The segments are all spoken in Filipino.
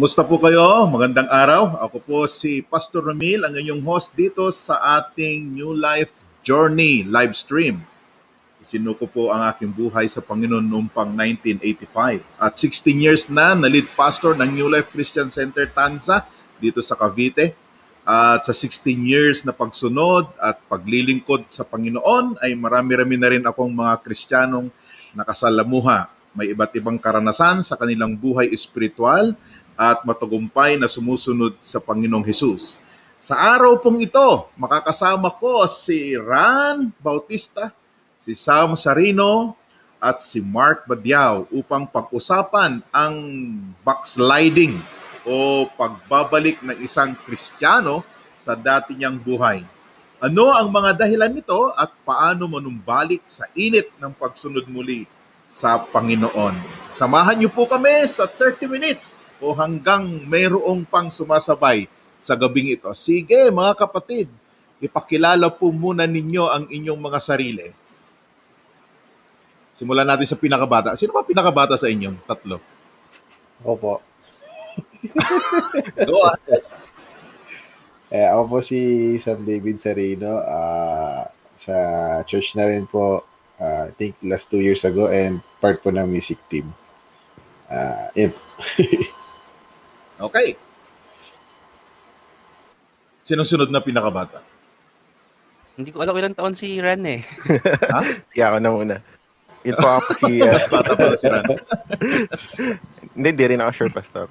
Kumusta po kayo? Magandang araw. Ako po si Pastor Ramil, ang inyong host dito sa ating New Life Journey live stream. Sinuko po ang aking buhay sa Panginoon noong pang 1985. At 16 years na na lead pastor ng New Life Christian Center Tanza dito sa Cavite. At sa 16 years na pagsunod at paglilingkod sa Panginoon ay marami-rami na rin akong mga Kristiyanong nakasalamuha. May iba't ibang karanasan sa kanilang buhay espiritual at matagumpay na sumusunod sa Panginoong Hesus. Sa araw pong ito, makakasama ko si Ran Bautista, si Sam Sarino, at si Mark Badiao upang pag-usapan ang backsliding o pagbabalik ng isang Kristiyano sa dati niyang buhay. Ano ang mga dahilan nito at paano manumbalik sa init ng pagsunod muli sa Panginoon? Samahan niyo po kami sa 30 minutes o hanggang mayroong pang sumasabay sa gabing ito. Sige mga kapatid, ipakilala po muna ninyo ang inyong mga sarili. Simulan natin sa pinakabata. Sino ba pinakabata sa inyong tatlo? Opo. Go ahead. Eh, ako po si Sam David Sarino. ah sa church na rin po, ah, I think last two years ago and part po ng music team. Ah, yun. Okay. Sinong sunod na pinakabata? Hindi ko alam ilang taon si Ran eh. Sige ako na muna. Yun po ako si... uh, Mas bata pala si Ran. hindi, hindi rin ako sure, Pastor.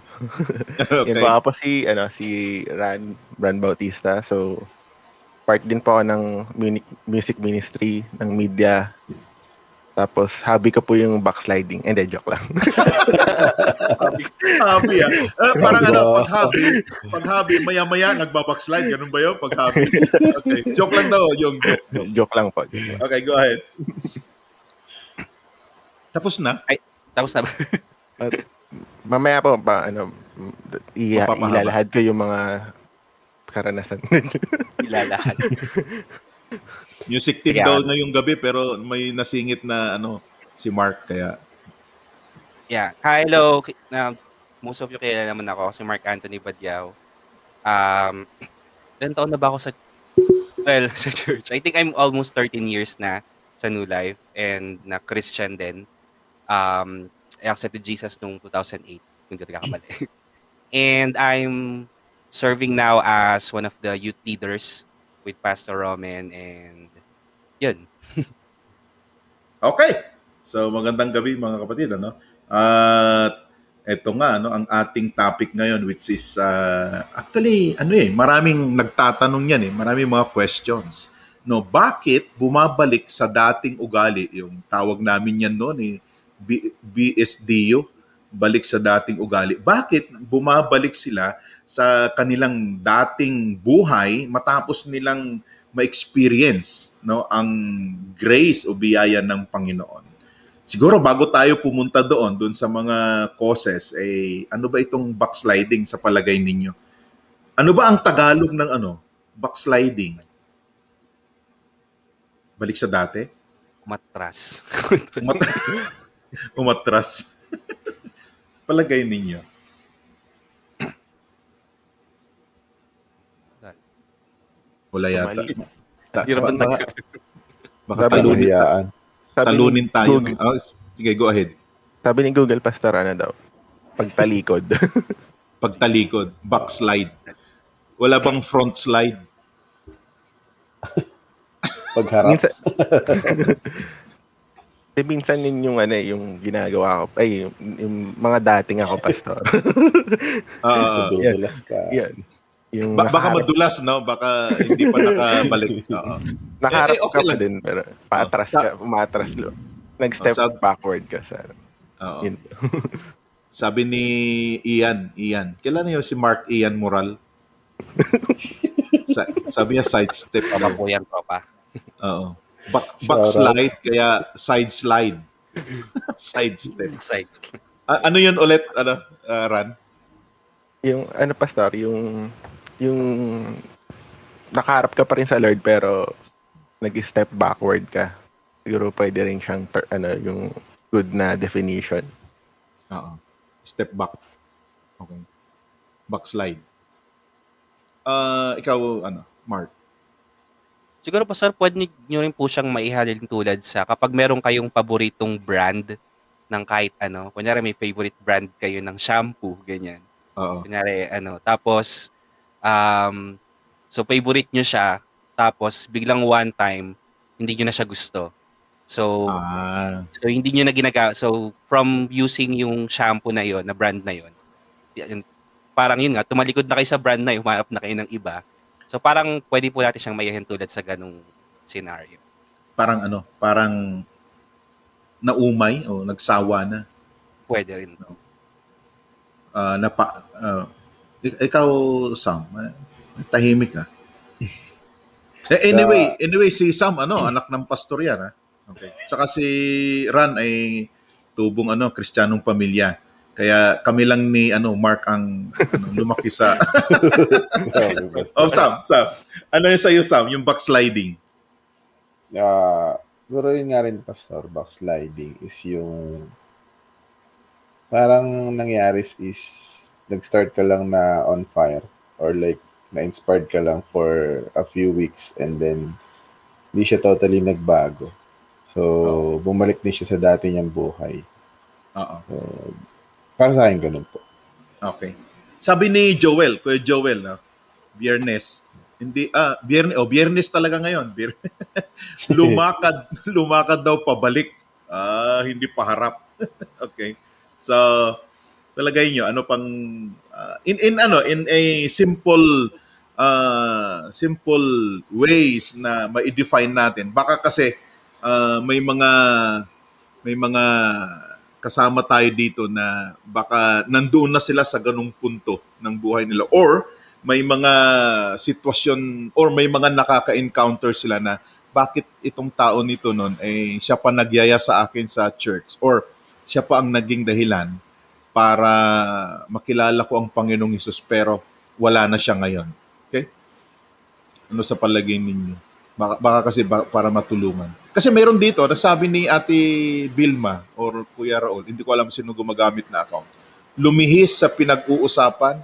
okay. Yun po ako si, ano, si Ran, Ran Bautista. So, part din po ako ng music ministry, ng media. Tapos, hobby ko po yung backsliding. Hindi, joke lang. hobby ah. Ah, parang ano, pag hobby, pag hobby, maya-maya nagbabackslide. Ganun ba yun? Pag hobby. Okay. Joke lang daw, yung joke. joke. joke lang po. joke lang. Okay, go ahead. Tapos na? Tapos na ba? Mamaya po, pa, ano, i- ilalahad ko yung mga karanasan. Ilalahan. Music team Yeah. daw na yung gabi pero may nasingit na ano si Mark kaya Yeah. Hi, hello. Na, most of you kilala naman ako. Si Mark Anthony Badiao. Um, ilan taon na ba ako sa well, sa church? I think I'm almost 13 years na sa New Life and na Christian din. Um, I accepted Jesus noong 2008, kung hindi ko nagkakamali. and I'm serving now as one of the youth leaders with Pastor Roman and yun. Okay. So magandang gabi mga kapatid ano. At eto nga ano ang ating topic ngayon which is uh, actually ano eh maraming nagtatanong yan eh, maraming mga questions. No, bakit bumabalik sa dating ugali yung tawag namin yan noon eh B- BSDU balik sa dating ugali. Bakit bumabalik sila sa kanilang dating buhay matapos nilang ma-experience no ang grace o biyaya ng Panginoon. Siguro bago tayo pumunta doon doon sa mga causes eh ano ba itong backsliding sa palagay ninyo? Ano ba ang Tagalog ng ano? Backsliding. Balik sa dati? Matras. Umat- umatras. palagay ninyo. Wala yata. Ta- Hirap ba- ang baka, nag- baka Sabi talunin. Sabi talunin tayo. Google, Ah, sige, go ahead. sabi ni Google Pastor, ano daw? Pagtalikod. Pagtalikod, backslide. Wala bang front slide? Pagharap. minsan, Eh, minsan yun yung ano eh, yung ginagawa ko ay yung, yung mga dating ako pastor. Ah, Dudulas ka. Yan. Yung ba- baka nakaharap, madulas, no? Baka hindi pa nakabalik. Oo. nakaharap Eh, eh, okay ka pa lang. din pero paatras ka, umatras lo. Nag-step Sa- backward ka sa Oo. yun. Sabi ni Ian, Ian, kailan niyo si Mark Ian Moral? Sa, sabi niya sidestep. Tama po yan, tropa. Oo. Back, Shout backslide, kaya side slide. side step. Sides. A- ano yun ulit, ano, uh, Ran? Yung ano pastor, yung yung nakaharap ka pa rin sa Lord pero nag-step backward ka. Siguro pwede rin siyang ter- ano yung good na definition. Oo. Step back. Okay. backslide. Ah, ikaw ano, Mark? Siguro po sir, pwede nyo rin po siyang maihalin tulad sa kapag meron kayong paboritong brand ng kahit ano, kunyari may favorite brand kayo ng shampoo, ganyan. Oo. Kunyari, ano, tapos, um, so favorite nyo siya, tapos biglang one time, hindi nyo na siya gusto. So, Ah, so hindi nyo na ginaga So, from using yung shampoo na yon na brand na yon parang yun nga, tumalikod na kayo sa brand na yun, humanap na kayo ng iba. So, parang pwede po natin siyang mayahin tulad sa ganung scenario. parang ano, parang naumay o nagsawa na. Pwede rin. Ah, napa, ah, ik- ikaw, Sam, eh, tahimik ka. Eh, anyway, anyway, si Sam, ano, anak ng pastor yan, ha? Okay. Saka si Ran ay tubong, ano, kristyanong pamilya. Kaya kami lang ni, ano, Mark ang ano, lumaki sa... Oh, Sam, Sam. Ano yung sa'yo, Sam? Yung backsliding. Ah, siguro yun nga rin, Pastor, backsliding is yung parang nangyari is nag-start ka lang na on fire or like na-inspired ka lang for a few weeks and then hindi siya totally nagbago. So, bumalik din siya sa dati niyang buhay. Oo. So, para sa akin, ganun po. Okay. Sabi ni Joel, Kuya Joel, no? Biyernes. Hindi, ah, biyernes, oh, biyernes talaga ngayon. Bier- lumakad, lumakad daw pabalik. Ah, hindi paharap. okay. So, talagay nyo, ano pang, ah, in, in ano, in a simple, ah, simple ways na ma-define natin. Baka kasi, ah, may mga, may mga kasama tayo dito na baka nandoon na sila sa ganung punto ng buhay nila or may mga sitwasyon or may mga nakaka-encounter sila na bakit itong tao nito noon eh siya pa nagyaya sa akin sa church or siya pa ang naging dahilan para makilala ko ang Panginoong Hesus pero wala na siya ngayon. Okay? Ano sa palagay ninyo? Baka, baka kasi ba- para matulungan. Kasi meron dito, nasabi ni Ate Bilma or Kuya Raul, hindi ko alam sino gumagamit na account, lumihis sa pinag-uusapan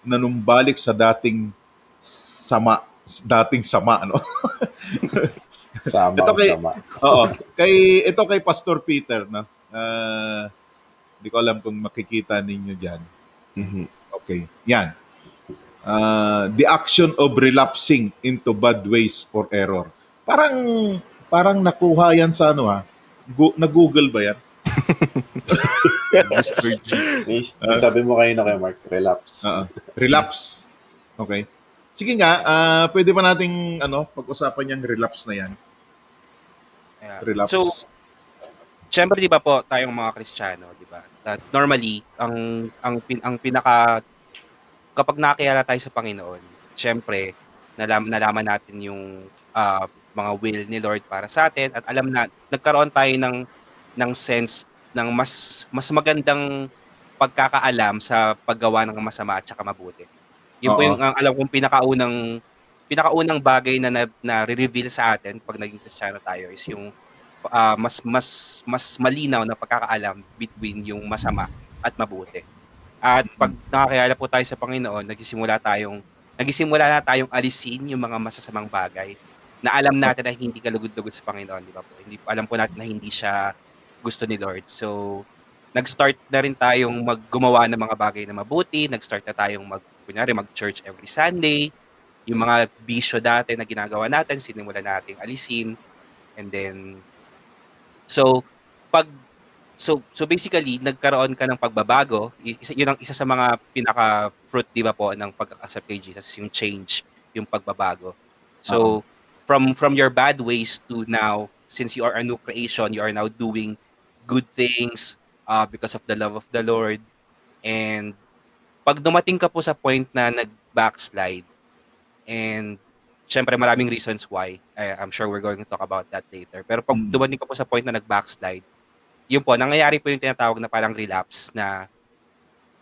na numbalik sa dating sama, dating sama, ano? Sama Ito kay- sama. Oo. Kay, ito kay Pastor Peter, no? Ah, hindi ko alam kung makikita ninyo dyan. Mhm. Okay. Yan. Ah, the action of relapsing into bad ways or error. Parang parang nakuha yan sa ano ha? Gu- na-google ba yan? Mr. G. May sabi mo kayo na kay Mark, relapse. Oo. relapse. Okay. Sige nga, ah, pwede ba nating ano, pag-usapan yung relapse na yan? Yeah. Relapse. So, syempre 'di ba po tayong mga Kristiyano, 'di ba? That normally ang ang pin, ang pinaka kapag nakakilala tayo sa Panginoon, syempre nalam, nalaman natin yung ah, mga will ni Lord para sa atin at alam na nagkaroon tayo ng ng sense ng mas mas magandang pagkakaalam sa paggawa ng masama at saka mabuti. Yun po yung ang alam kong pinakaunang pinakaunang bagay na na, na reveal sa atin pag naging Kristiyano tayo is yung ah, mas mas mas malinaw na pagkakaalam between yung masama at mabuti. At pag nakakilala po tayo sa Panginoon, nagsisimula tayong nagsisimula na tayong alisin yung mga masasamang bagay na alam natin na hindi kalugod-lugod sa Panginoon, di ba po? Hindi alam po natin na hindi siya gusto ni Lord. So, nag-start na rin tayong maggumawa ng mga bagay na mabuti, nag-start na tayong mag kunyari mag-church every Sunday. Yung mga bisyo dati na ginagawa natin, sinimulan nating alisin. And then so pag so so basically nagkaroon ka ng pagbabago, isa, yun ang isa sa mga pinaka fruit 'di ba po ng pag-accept kay Jesus yung change, yung pagbabago. So from from your bad ways to now since you are a new creation, you are now doing good things uh, because of the love of the Lord. And pag dumating ka po sa point na nag-backslide, and syempre maraming reasons why, I- I'm sure we're going to talk about that later. Pero pag Mm. dumating ka po sa point na nag-backslide, yun po, nangyayari po yung tinatawag na parang relapse na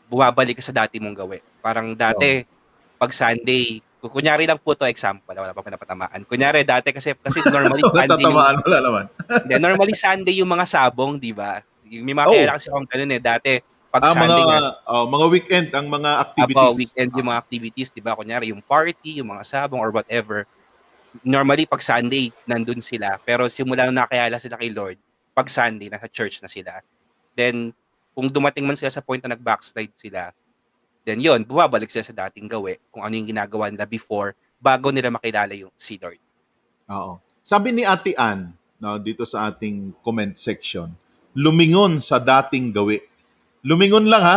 bumabalik ka sa dati mong gawin. Parang dati, pag Sunday, kunyari lang po to example, wala pa pinapatamaan. Kunyari dati kasi kasi normally Sunday yung, tatamaan, wala naman. hindi, normally Sunday yung mga sabong, di ba? Yung May mga Oh. kasi akong ganun eh. Dati, Pag Ah, mga, Sunday nga, oh, mga weekend ang mga activities. Apo, weekend yung mga activities, di ba? Kunyari, yung party, yung mga sabong or whatever. Normally, pag Sunday, nandun sila. Pero simula nung nakayala sila kay Lord, pag Sunday, nasa church na sila. Then, kung dumating man sila sa point na nag-backslide sila, then yon bumabalik sila sa dating gawi, kung ano yung ginagawa nila before, bago nila makilala yung si Lord. Oo. Sabi ni Ate Ann, no, dito sa ating comment section, lumingon sa dating gawi. Lumingon lang ha.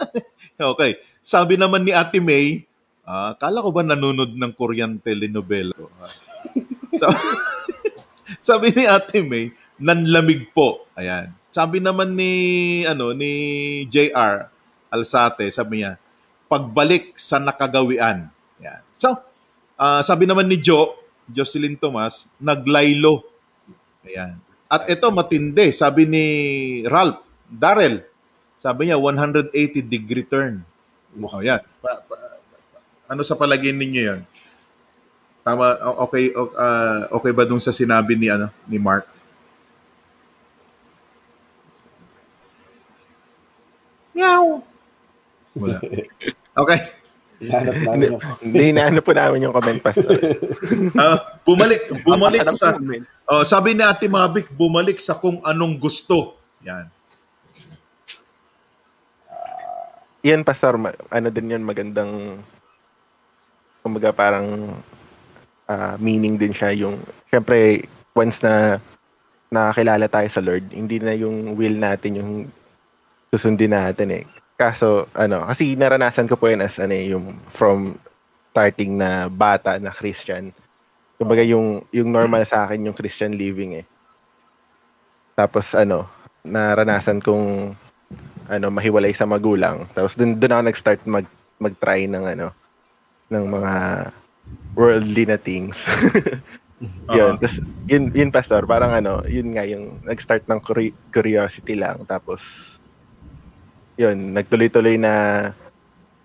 okay. Sabi naman ni Ate May, ah, kala ko ba nanonood ng Korean telenovela? sabi ni Ate May, nanlamig po. Ayan. Sabi naman ni ano ni JR Alsate, sabi niya, pagbalik sa nakagawian. Yan. So, ah, sabi naman ni Jo, Jocelyn Tomas, naglaylo. Ayan. At ito matindi, sabi ni Ralph, Darrell, sabi niya 180 degree turn. Oh, yan. Pa- pa- ano sa palagay ninyo 'yan? Tama okay ah, okay ba dun sa sinabi ni ano ni Mark? Meow. Wala. Okay. Hanap namin yung Hindi na ano po namin yung comment, Pastor. Ah, bumalik bumalik sa. Oh, sabi ni Ate Mavic, bumalik sa kung anong gusto. Yan. Yan, Pastor, ano din yan, magandang, kumbaga parang ah, meaning din siya yung, syempre, once na nakakilala tayo sa Lord, hindi na yung will natin yung susundin natin eh. Kaso, ano, kasi naranasan ko po yun as, ano, eh, yung from starting na bata na Christian. Kumbaga yung, yung normal sa akin yung Christian living eh. Tapos, ano, naranasan kong ano mahiwalay sa magulang. Tapos dun dun ako nag-start mag mag-try ng ano ng mga worldly na things. yun, Oo. tapos yun yun pastor, parang ano, yun nga yung nag-start ng curi- curiosity lang tapos yun, nagtuloy-tuloy na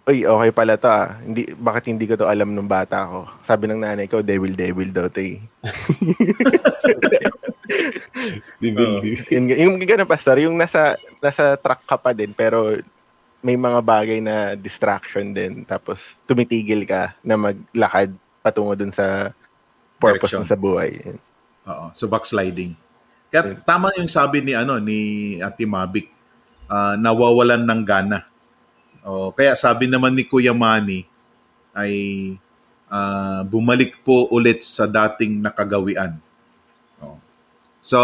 Uy, okay pala to ah. Hindi, bakit hindi ko to alam nung bata ko? Sabi ng nanay ko, devil, devil daw to eh. Oo. yung, yung gano'n, pastor, yung nasa, nasa track ka pa din, pero may mga bagay na distraction din. Tapos tumitigil ka na maglakad patungo dun sa purpose Direction. mo sa buhay. Oo, so backsliding. Kaya tama yung sabi ni ano ni Ate Mavic, ah, nawawalan ng gana. Oh, kaya sabi naman ni Kuya Manny ay ah, bumalik po ulit sa dating nakagawian. So,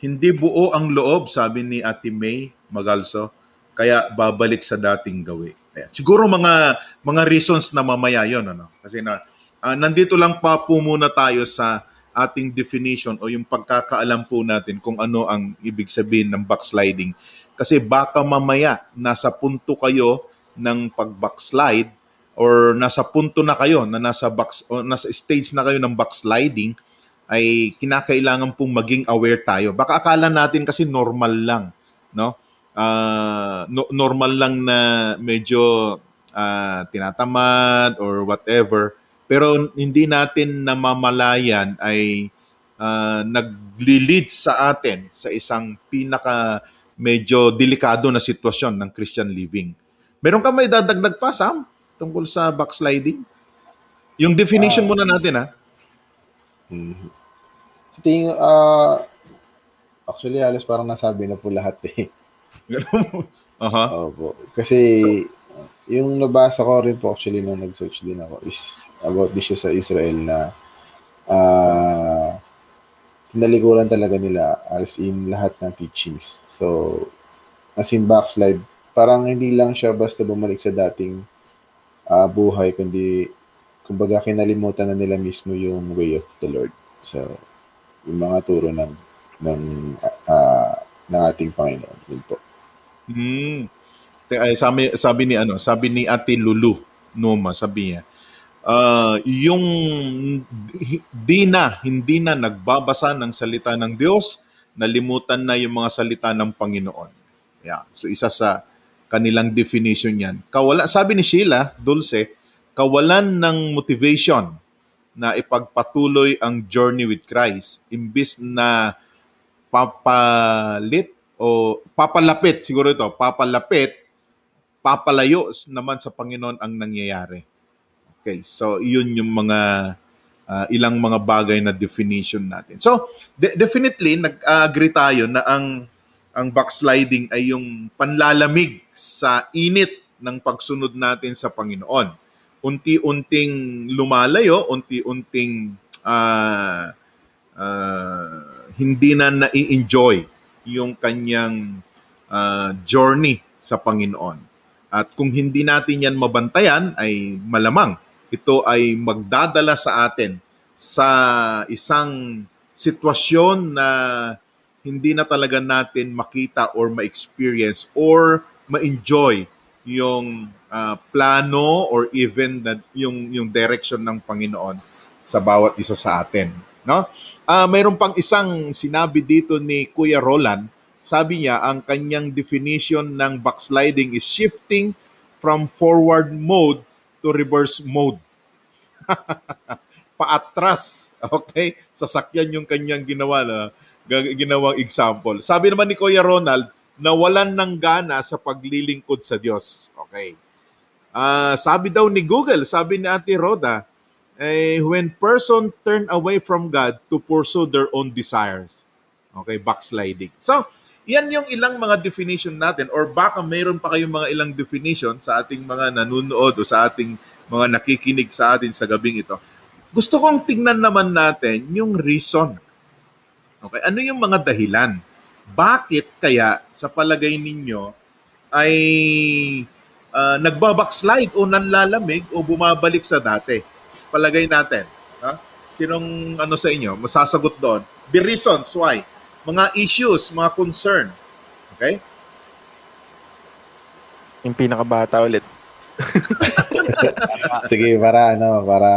hindi buo ang loob, sabi ni Ate May Magalso, kaya babalik sa dating gawi. Ayan. Siguro mga mga reasons na mamaya 'yon ano. Kasi na ah, nandito lang pa po muna tayo sa ating definition o yung pagkakaalam po natin kung ano ang ibig sabihin ng backsliding. Kasi baka mamaya nasa punto kayo ng pag-backslide or nasa punto na kayo na nasa box o nasa stage na kayo ng backsliding ay kinakailangan pong maging aware tayo. Baka akala natin kasi normal lang, no? Ah, no- normal lang na medyo ah, tinatamad or whatever. Pero hindi natin namamalayan ay ah, nagli-lead sa atin sa isang pinaka medyo delikado na sitwasyon ng Christian living. Meron ka may dadagdag pa, Sam, tungkol sa backsliding? Yung definition muna natin, ha? Mhm. Tingin, ah, actually, halos parang nasabi na po lahat eh. Aha. Opo. Kasi, yung nabasa ko rin po actually nung nag-search din ako is about this sa Israel na ah tinalikuran talaga nila as in lahat ng teachings. So, as in backslide, parang hindi lang siya basta bumalik sa dating ah, buhay, kundi kumbaga kinalimutan na nila mismo yung way of the Lord. So, yung mga turo ng ng ah, ng ating Panginoon. Yun po. Hmm. Ay, sabi, sabi ni ano, sabi ni Ate Lulu Noma, sabi niya, ah, yung di na, hindi na nagbabasa ng salita ng Diyos, nalimutan na yung mga salita ng Panginoon. Yeah. So isa sa kanilang definition yan. Kawala, sabi ni Sheila, Dulce, kawalan ng motivation na ipagpatuloy ang journey with Christ imbis na papalit o papalapit siguro ito, papalapit, papalayo naman sa Panginoon ang nangyayari. Okay, so yun yung mga uh, ilang mga bagay na definition natin. So, de- definitely nag-agree tayo na ang ang backsliding ay yung panlalamig sa init ng pagsunod natin sa Panginoon. Unti-unting lumalayo, unti-unting uh, uh, hindi na nai-enjoy yung kanyang uh, journey sa Panginoon. At kung hindi natin yan mabantayan, ay malamang ito ay magdadala sa atin sa isang sitwasyon na hindi na talaga natin makita or ma-experience or ma-enjoy yung uh, plano or even the, yung yung direction ng Panginoon sa bawat isa sa atin, no? Uh, mayroon pang isang sinabi dito ni Kuya Roland, sabi niya ang kanyang definition ng backsliding is shifting from forward mode to reverse mode. Paatras, okay? Sasakyan yung kanyang ginawa na ginawang example. Sabi naman ni Kuya Ronald, nawalan ng gana sa paglilingkod sa Diyos. Okay. Uh, sabi daw ni Google, sabi ni Ate Roda, eh, when person turn away from God to pursue their own desires. Okay, backsliding. So, yan yung ilang mga definition natin or baka mayroon pa kayong mga ilang definition sa ating mga nanonood o sa ating mga nakikinig sa atin sa gabing ito. Gusto kong tingnan naman natin yung reason Okay, ano yung mga dahilan? Bakit kaya sa palagay ninyo ay uh, nagbabackslide o nanlalamig o bumabalik sa dati? Palagay natin. Ha? Sinong ano sa inyo? Masasagot doon. The reasons why. Mga issues, mga concern. Okay? Yung pinakabata ulit. Sige, para ano, para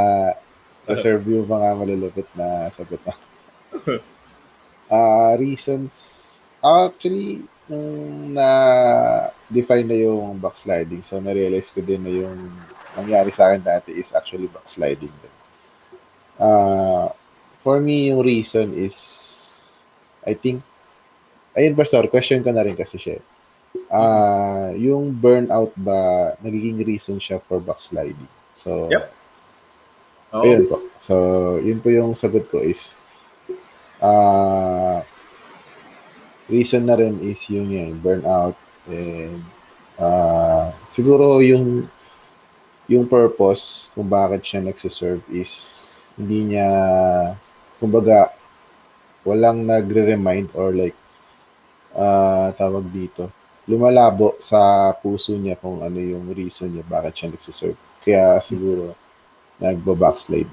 reserve yung mga malulupit na sagot na. Uh, reasons, actually, nung na-define na yung backsliding, so na-realize ko din na yung nangyari sa akin dati is actually backsliding din. Uh, for me, yung reason is, I think, ayun ba, sorry, question ko na rin kasi siya. Uh, yung burnout ba, nagiging reason siya for backsliding? So, yep. Oh. Ayun po. So, yun po yung sagot ko is, uh, reason na rin is yung yan, burnout and uh, siguro yung yung purpose kung bakit siya nagsiserve is hindi niya kumbaga walang nagre-remind or like uh, tawag dito lumalabo sa puso niya kung ano yung reason niya bakit siya nagsiserve kaya siguro nagbo-backslide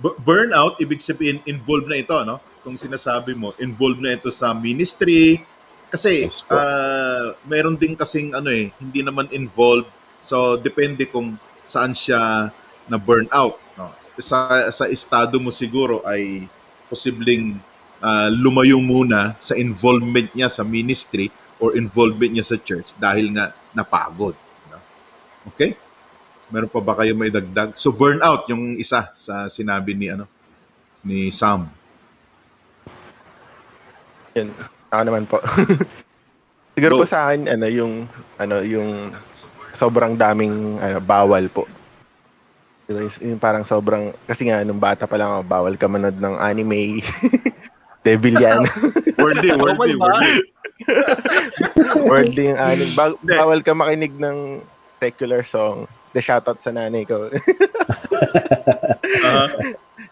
burnout, ibig sabihin involved na ito, no? Kung sinasabi mo, involved na ito sa ministry. Kasi yes, uh, mayroon din kasing ano eh, hindi naman involved. So depende kung saan siya na burnout, no? Sa sa estado mo siguro ay posibleng uh, lumayo muna sa involvement niya sa ministry or involvement niya sa church dahil nga napagod. No? Okay? Meron pa ba kayo may dagdag? So burnout yung isa sa sinabi ni ano ni Sam. Yan. Ako naman po. Siguro Go. po sa akin ano yung ano yung sobrang daming ano, bawal po. Yung, yung parang sobrang kasi nga nung bata pa lang ako, bawal ka manood ng anime. Devil yan. worldly, worldly, worldly. worldly yung anime. Ba- bawal ka makinig ng secular song the shoutout sa nanay ko. uh-huh.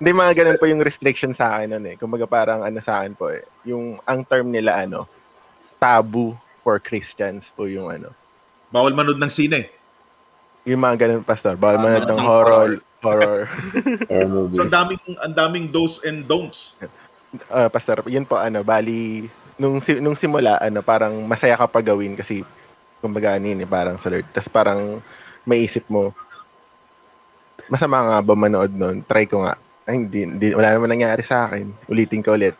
Hindi mga ganun po yung restriction sa akin nun eh. Kumbaga parang ano sa akin po eh. Yung ang term nila ano, taboo for Christians po yung ano. Bawal manood ng sine. Yung mga ganun pastor. Bawal uh, manood ng horror. Horror. horror. So ang daming, ang daming do's and don'ts. Uh, pastor, yun po ano, bali, nung, nung simula, ano, parang masaya ka pa gawin kasi kumbaga yun, eh, parang sa Lord. Tapos parang maisip mo, masama nga ba manood nun? Try ko nga. Ay, hindi, hindi, wala naman nangyari sa akin. Ulitin ko ulit.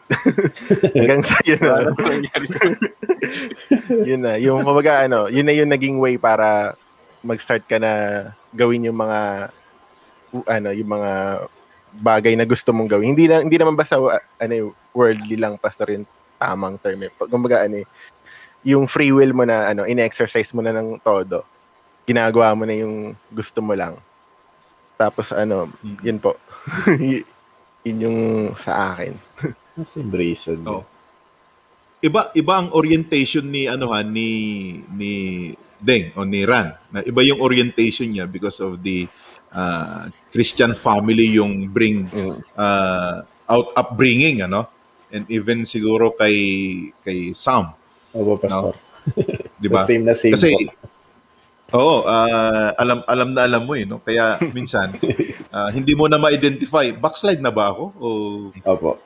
Hanggang sa yun na. yun na. Yung, kumbaga, ano, yun na yung naging way para mag-start ka na gawin yung mga, ano, yung mga bagay na gusto mong gawin. Hindi na, hindi naman basta, ano, worldly lang, pastor, yun. tamang term eh. Kumbaga ano eh, yung free will mo na ano, in-exercise mo na ng todo. Ginagawa mo na yung gusto mo lang. Tapos ano, Mm. yun po. Yun yung sa akin. Kasi reason. Oo. Iba iba ang orientation ni ano ha ni ni Deng o ni Ran. Na iba yung orientation niya because of the uh, Christian family yung bring Mm. uh, out upbringing ano and even siguro kay kay Sam, Opo, Pastor. 'di ba? Same na same Kasi po. Oo, ah, alam alam na alam mo eh no. Kaya minsan ah, hindi mo na ma-identify backslide na ba ako o Opo.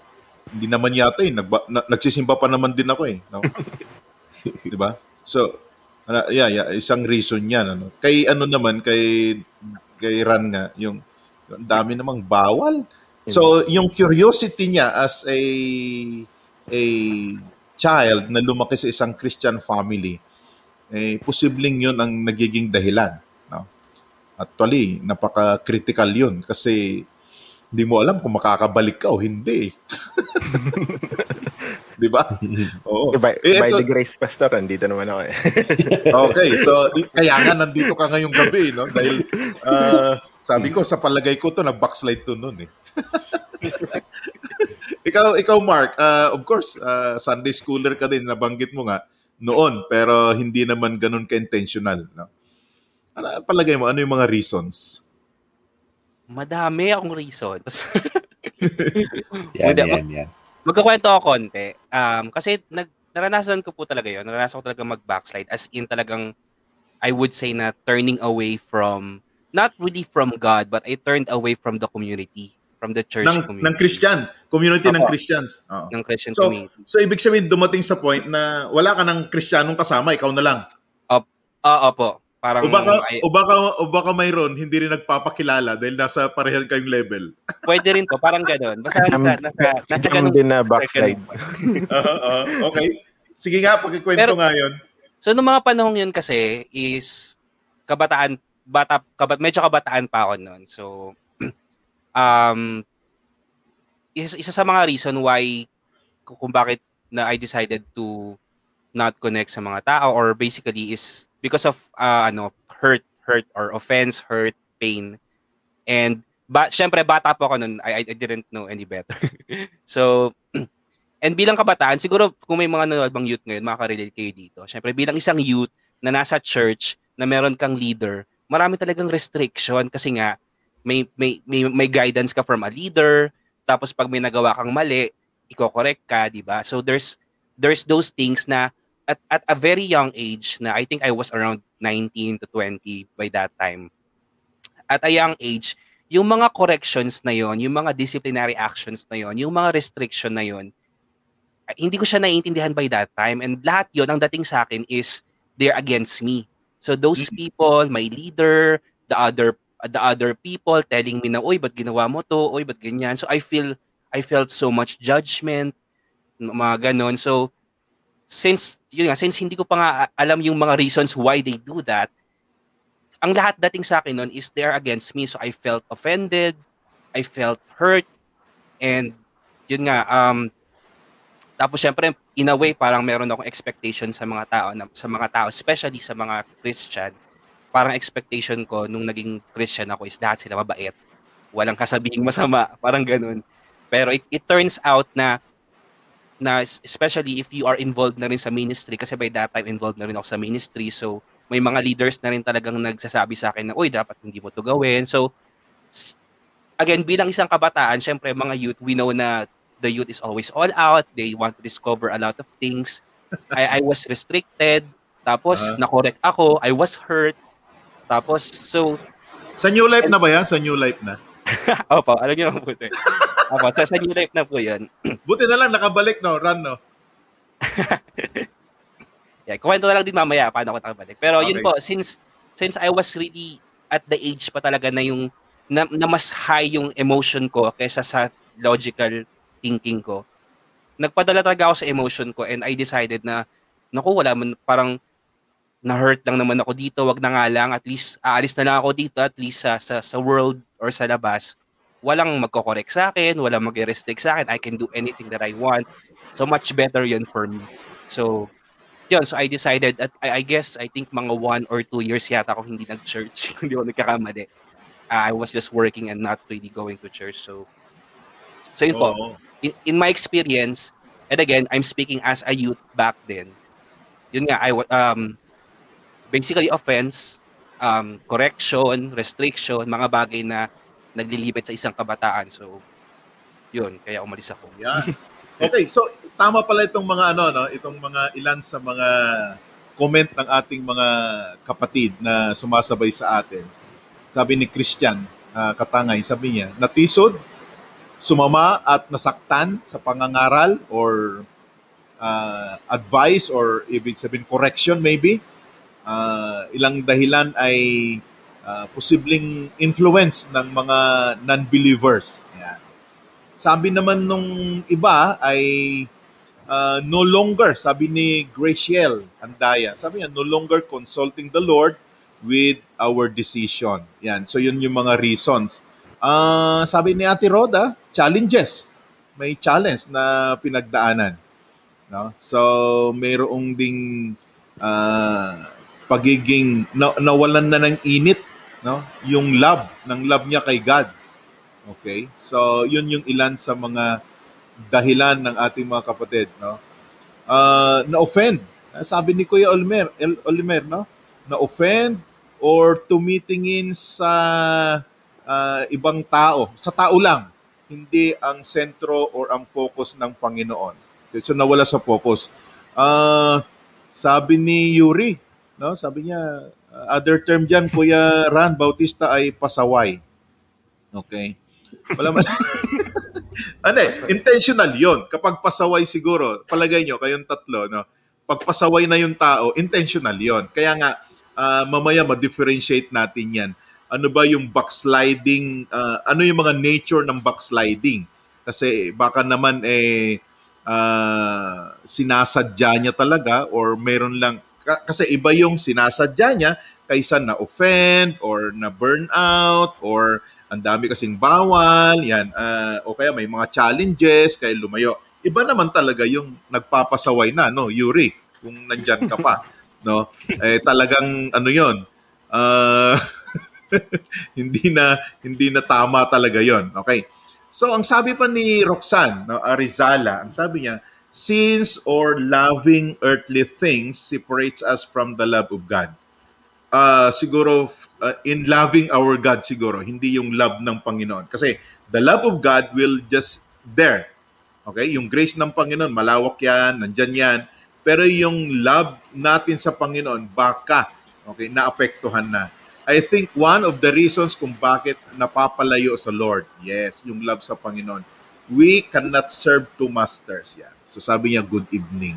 hindi naman yata eh nagba, na, nagsisimba pa naman din ako eh, no? 'Di ba? So, ano, yeah, yeah, isang reason 'yan ano. Kay ano naman kay kay Ran nga yung ang dami namang bawal. So, yung curiosity niya as a a child na lumaki sa isang Christian family, eh, posibleng yun ang nagiging dahilan. Actually, napaka-critical yun kasi hindi mo alam kung makakabalik ka o hindi. Di ba? Oo. By, Eh, by ito- the grace, Pastor, nandito naman ako eh. Okay, so kaya nga nandito ka ngayong gabi, no? Dahil ah, sabi ko, sa palagay ko to nag-backslide to noon eh. ikaw, ikaw Mark, ah, of course, ah, Sunday schooler ka din, nabanggit mo nga noon, pero hindi naman ganun ka-intentional. No? Ano, palagay mo, ano yung mga reasons? Madami akong reasons. Yan, Hindi, yan, yan. Magkakwento ako konti. Um, kasi nag, naranasan ko po talaga yun. Naranasan ko talaga mag-backslide. As in talagang, I would say na turning away from, not really from God, but I turned away from the community. From the church Ng, community. ng Christian, community ng Opo. Christians. Oo. Ng Christian So, community. so, ibig sabihin, dumating sa point na wala ka ng Kristyanong kasama, ikaw na lang. Ah, opo. Parang, O baka, ay- o baka, o baka mayroon, hindi rin nagpapakilala dahil nasa parehan kayong level. pwede rin po. Parang gano'n. Basta nasa, nasa, nasa ganun- din na backslide. ganun. Oo, oo, okay. Sige nga, pagkikwento Pero- nga yun. So, noong mga panahon yun kasi is kabataan, bata, kabat, medyo kabataan pa ako noon. So, um, isa, isa sa mga reason why kung bakit na I decided to not connect sa mga tao or basically is because of uh, ano hurt hurt or offense hurt pain. And ba syempre bata po ako noon I, I didn't know any better. So and bilang kabataan siguro kung may mga nanonood bang youth ngayon makaka-relate kayo dito. Syempre bilang isang youth na nasa church na meron kang leader marami talagang restriction kasi nga may may may, may guidance ka from a leader tapos pag may nagawa kang mali iko-correct ka di ba? So there's there's those things na at at a very young age na I think I was around 19 to 20 by that time. At a young age yung mga corrections na yon yung mga disciplinary actions na yon yung mga restriction na yon hindi ko siya naiintindihan by that time. And lahat yon ang dating sa akin is they're against me. So those people my leader the other the other people telling me na oy ba't ginawa mo to? Oy ba't ganyan? So I feel I felt so much judgment mga ganon. So since yun nga since hindi ko pa nga alam yung mga reasons why they do that ang lahat dating sa akin nun is they're against me. So I felt offended I felt hurt and yun nga um tapos syempre in a way parang meron akong expectation sa mga tao na, sa mga tao especially sa mga Christian. Parang expectation ko nung naging Christian ako is lahat sila mabait. Walang kasabihing masama. Parang ganun. Pero it, it turns out na na es- especially if you are involved na rin sa ministry kasi by that time involved na rin ako sa ministry. So may mga leaders na rin talagang nagsasabi sa akin na uy dapat hindi mo to gawin. So again bilang isang kabataan syempre mga youth we know na the youth is always all out. They want to discover a lot of things. I, I was restricted. Tapos Ah. na-correct ako. I was hurt. Tapos so Sa New Life na ba yan? Sa New Life na? opo alam niyo naman po ito eh. opo sa, sa new life na po yun Buti na lang, nakabalik, no? Run, no? Yeah, kwento na lang din mamaya paano ako nakabalik. Pero yun Okay. po, since since I was really at the age pa talaga na yung na, na mas high yung emotion ko kaysa sa logical thinking ko. Nagpadala talaga ako sa emotion ko and I decided na naku, wala man parang na-hurt lang naman ako dito, wag na nga lang, at least aalis na lang ako dito, at least sa, sa, sa world or sa labas, walang magko-correct sa akin, walang mag-restrict sa akin. I can do anything that I want. So much better yun for me. So, yun. So I decided, at I, I guess, I think mga one or two years yata ako hindi nag-church. hindi ako nagkakamali. Uh, I was just working and not really going to church. So, so yun po. Oo. In, in my experience, and again, I'm speaking as a youth back then. Yun nga, I um, basically offense, um, correction, restriction, mga bagay na naglilipit sa isang kabataan. So, yun, kaya umalis ako. Yan. Okay, so tama pala itong mga ano no, itong mga ilan sa mga comment ng ating mga kapatid na sumasabay sa atin. Sabi ni Christian ah, Katangay, sabi niya, natisod, sumama at nasaktan sa pangangaral or ah, advice or ibig sabihin correction maybe. Ah, ilang dahilan ay ah, posibleng influence ng mga non-believers. Yan. Sabi naman nung iba ay uh, no longer, sabi ni Graciel Andaya, sabi niya, no longer consulting the Lord with our decision. Yan. So yun yung mga reasons. Ah, sabi ni Ate Roda, challenges. May challenge na pinagdaanan. No? So mayroong ding ah, pagiging na, nawalan na ng init, no? Yung love, ng love niya kay God. Okay? So, yun yung ilan sa mga dahilan ng ating mga kapatid, no? Uh, na-offend. Sabi ni Kuya Olimer, El, Olimer, no? Na-offend or tumitingin sa ah, ibang tao, sa tao lang, hindi ang sentro or ang focus ng Panginoon. So, nawala sa focus. Ah, sabi ni Yuri, no? Sabi niya, uh, other term diyan Kuya Ran Bautista ay pasaway. Okay. Wala man. ano eh, intentional yon Kapag pasaway siguro, palagay nyo, kayong tatlo, no? Pag pasaway na yung tao, intentional yon Kaya nga, ah, mamaya ma-differentiate natin yan. Ano ba yung backsliding, ah, ano yung mga nature ng backsliding? Kasi baka naman eh, ah, sinasadya niya talaga or meron lang, kasi iba yung sinasadya niya kaysa na-offend or na-burnout or ang dami kasing bawal, yan, ah, o kaya may mga challenges, kaya lumayo. Iba naman talaga yung nagpapasaway na, no, Yuri, kung nandyan ka pa, no? Eh, talagang, ano yon ah, hindi na, hindi na tama talaga yon Okay. So, ang sabi pa ni Roxanne, no, Arizala, ang sabi niya, since or loving earthly things separates us from the love of God uh, siguro uh, in loving our God siguro, hindi yung love ng Panginoon. Kasi the love of God will just there. Okay? Yung grace ng Panginoon, malawak yan, nandyan yan. Pero yung love natin sa Panginoon, baka, okay, naapektuhan na. I think one of the reasons kung bakit napapalayo sa Lord, yes, yung love sa Panginoon, we cannot serve two masters. Yan. So sabi niya, good evening.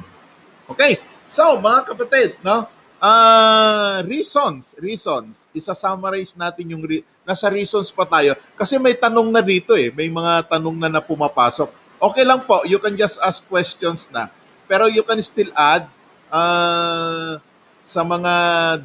Okay, so mga kapatid, no? Ah, reasons, reasons. Isa-summarize natin yung re- nasa reasons pa tayo kasi may tanong na dito eh, may mga tanong na na pumapasok. Okay lang po, you can just ask questions na. Pero you can still add ah, sa mga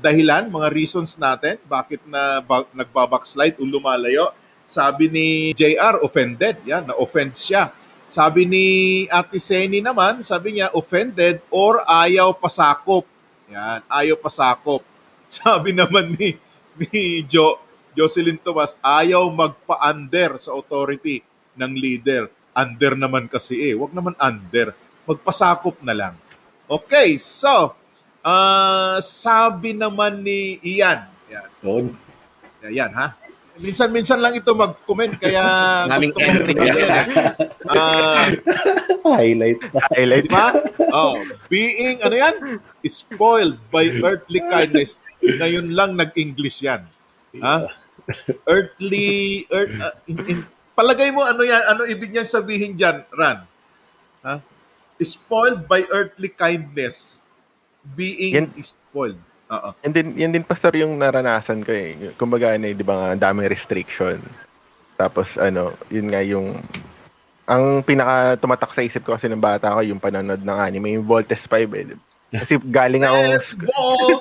dahilan, mga reasons natin bakit na ba- nagbabackslide o lumalayo. Sabi ni JR, offended. Yan, na-offend siya. Sabi ni Ate Seni naman, sabi niya, offended or ayaw pasakop. Yan, ayaw pasakop. Sabi naman ni, ni Jo, Jocelyn Tomas, ayaw magpa-under sa authority ng leader. Under naman kasi eh. Huwag naman under. Magpasakop na lang. Okay, so, ah sabi naman ni Ian, yan, yan ha, minsan-minsan lang ito mag-comment, kaya Naming entry Ah, Highlight. Highlight ba? Oh, being, ano yan? Spoiled by earthly kindness. Ngayon lang nag-English yan. Ha? Earthly, earth, uh, in, in- palagay mo ano yan, ano ibig niyang sabihin diyan, Ran? Ha? Spoiled by earthly kindness. Being Yan- spoiled. Oo. Yan din, yan din pastor yung naranasan ko eh. Kumbaga, ano, eh, di ba nga, ang daming restriction. Tapos, ano, yun nga yung, ang pinaka tumatak sa isip ko kasi ng bata ko, yung panonood ng anime, yung Voltes 5 eh. Kasi galing ako, Let's go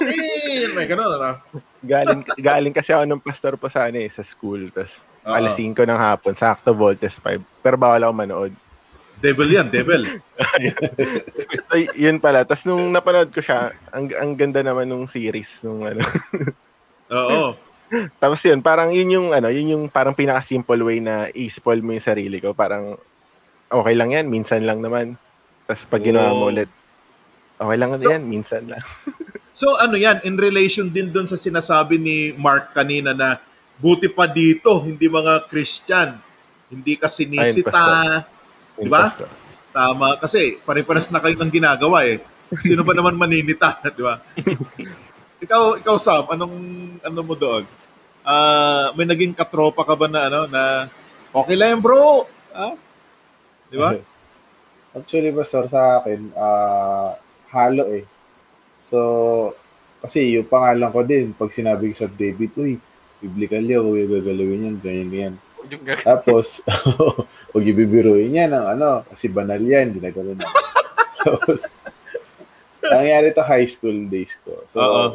in! May ganun, ano? galing, galing kasi ako ng pastor po sa, ano, eh, sa school. Tapos, Oo. alas 5 ng hapon, sakto Voltes 5. Pero bawal ako manood. Devil yan, devil. So, yun pala. Tapos nung napanood ko siya, ang, ang ganda naman nung series. Nung, ano. Oo. Tapos yun, parang yun yung, ano, yun yung parang pinaka-simple way na i-spoil mo yung sarili ko. Parang, okay lang yan, minsan lang naman. Tapos pag ginawa mo ulit, okay lang So- yan, minsan lang. So ano yan, in relation din doon sa sinasabi ni Mark kanina na buti pa dito, hindi mga Christian. Hindi ka sinisita. Di ba? Tama. Kasi pare-pares na kayo ng ginagawa eh. Sino ba naman maninita? Di ba? ikaw, ikaw Sam, anong ano mo doon? Ah, may naging katropa ka ba na ano na okay lang bro? Ah? Di ba? Actually, Pastor, sa akin, ah halo eh. So, kasi yung pangalan ko din, pag sinabi ko sa David, uy, biblical yun, huwag yung gagalawin yan, ganyan, ganyan. Tapos, huwag yung bibiruin yan ng ano, kasi banal yan, ginagano na. Tapos, nangyari to high school days ko. So, Oo.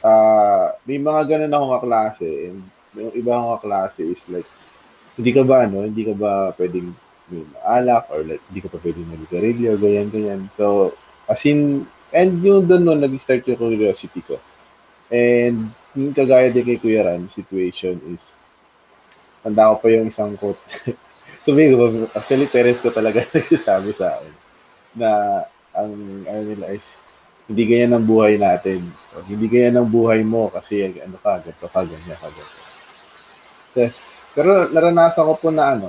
ah may mga ganun akong kaklase. And yung iba akong kaklase is like, hindi ka ba, ano, hindi ka ba pwedeng may maalak or like, hindi ka pa pwedeng mag-garilyo, ganyan, ganyan. So, as in, and yung doon no, nag-start yung curiosity ko. And yung kagaya din kay Kuya Ran, situation is, tanda ko pa yung isang quote. Sabi ko, actually, parents ko talaga nagsasabi sa akin na ang ano nila is, hindi ganyan ang buhay natin. O, hindi ganyan ang buhay mo kasi ano ka, ganito ka, ganyan ka, ganito. Yes. Pero naranasan ko po na ano,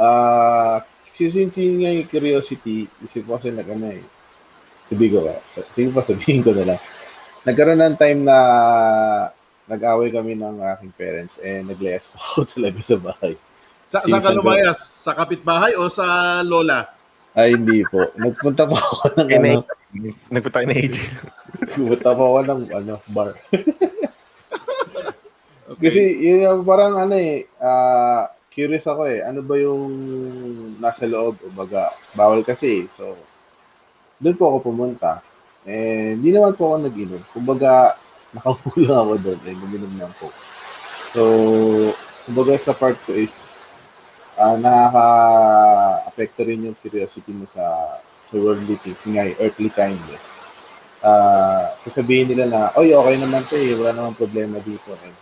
ah, since yun nga yung curiosity, isip ko kasi nag ano eh, sabi ko ba, ko sabihin ko na lang, nagkaroon ng time na nag-away kami ng aking parents and naglayas po ako talaga sa bahay. Sa, saan ka lumayas? Sa kapitbahay o sa lola? Ay, hindi po. Nagpunta po ako ng ano, na, nagpunta kayo na AJ. Pumunta po ako ng ano, bar. Okay. Kasi yun yung parang ano eh, ah, curious ako eh, ano ba yung nasa loob? O baga, bawal kasi eh. So, doon po ako pumunta. Eh, hindi naman po ako nag-inom. Kumbaga, nakaupo lang ako doon. Eh, uminom lang po. So, kumbaga sa part ko is, ah nakaka-apekto rin yung curiosity mo sa sa worldly things, nga, earthly kindness. Ah, sasabihin nila na, oy, okay naman to eh, wala namang problema dito. Eh,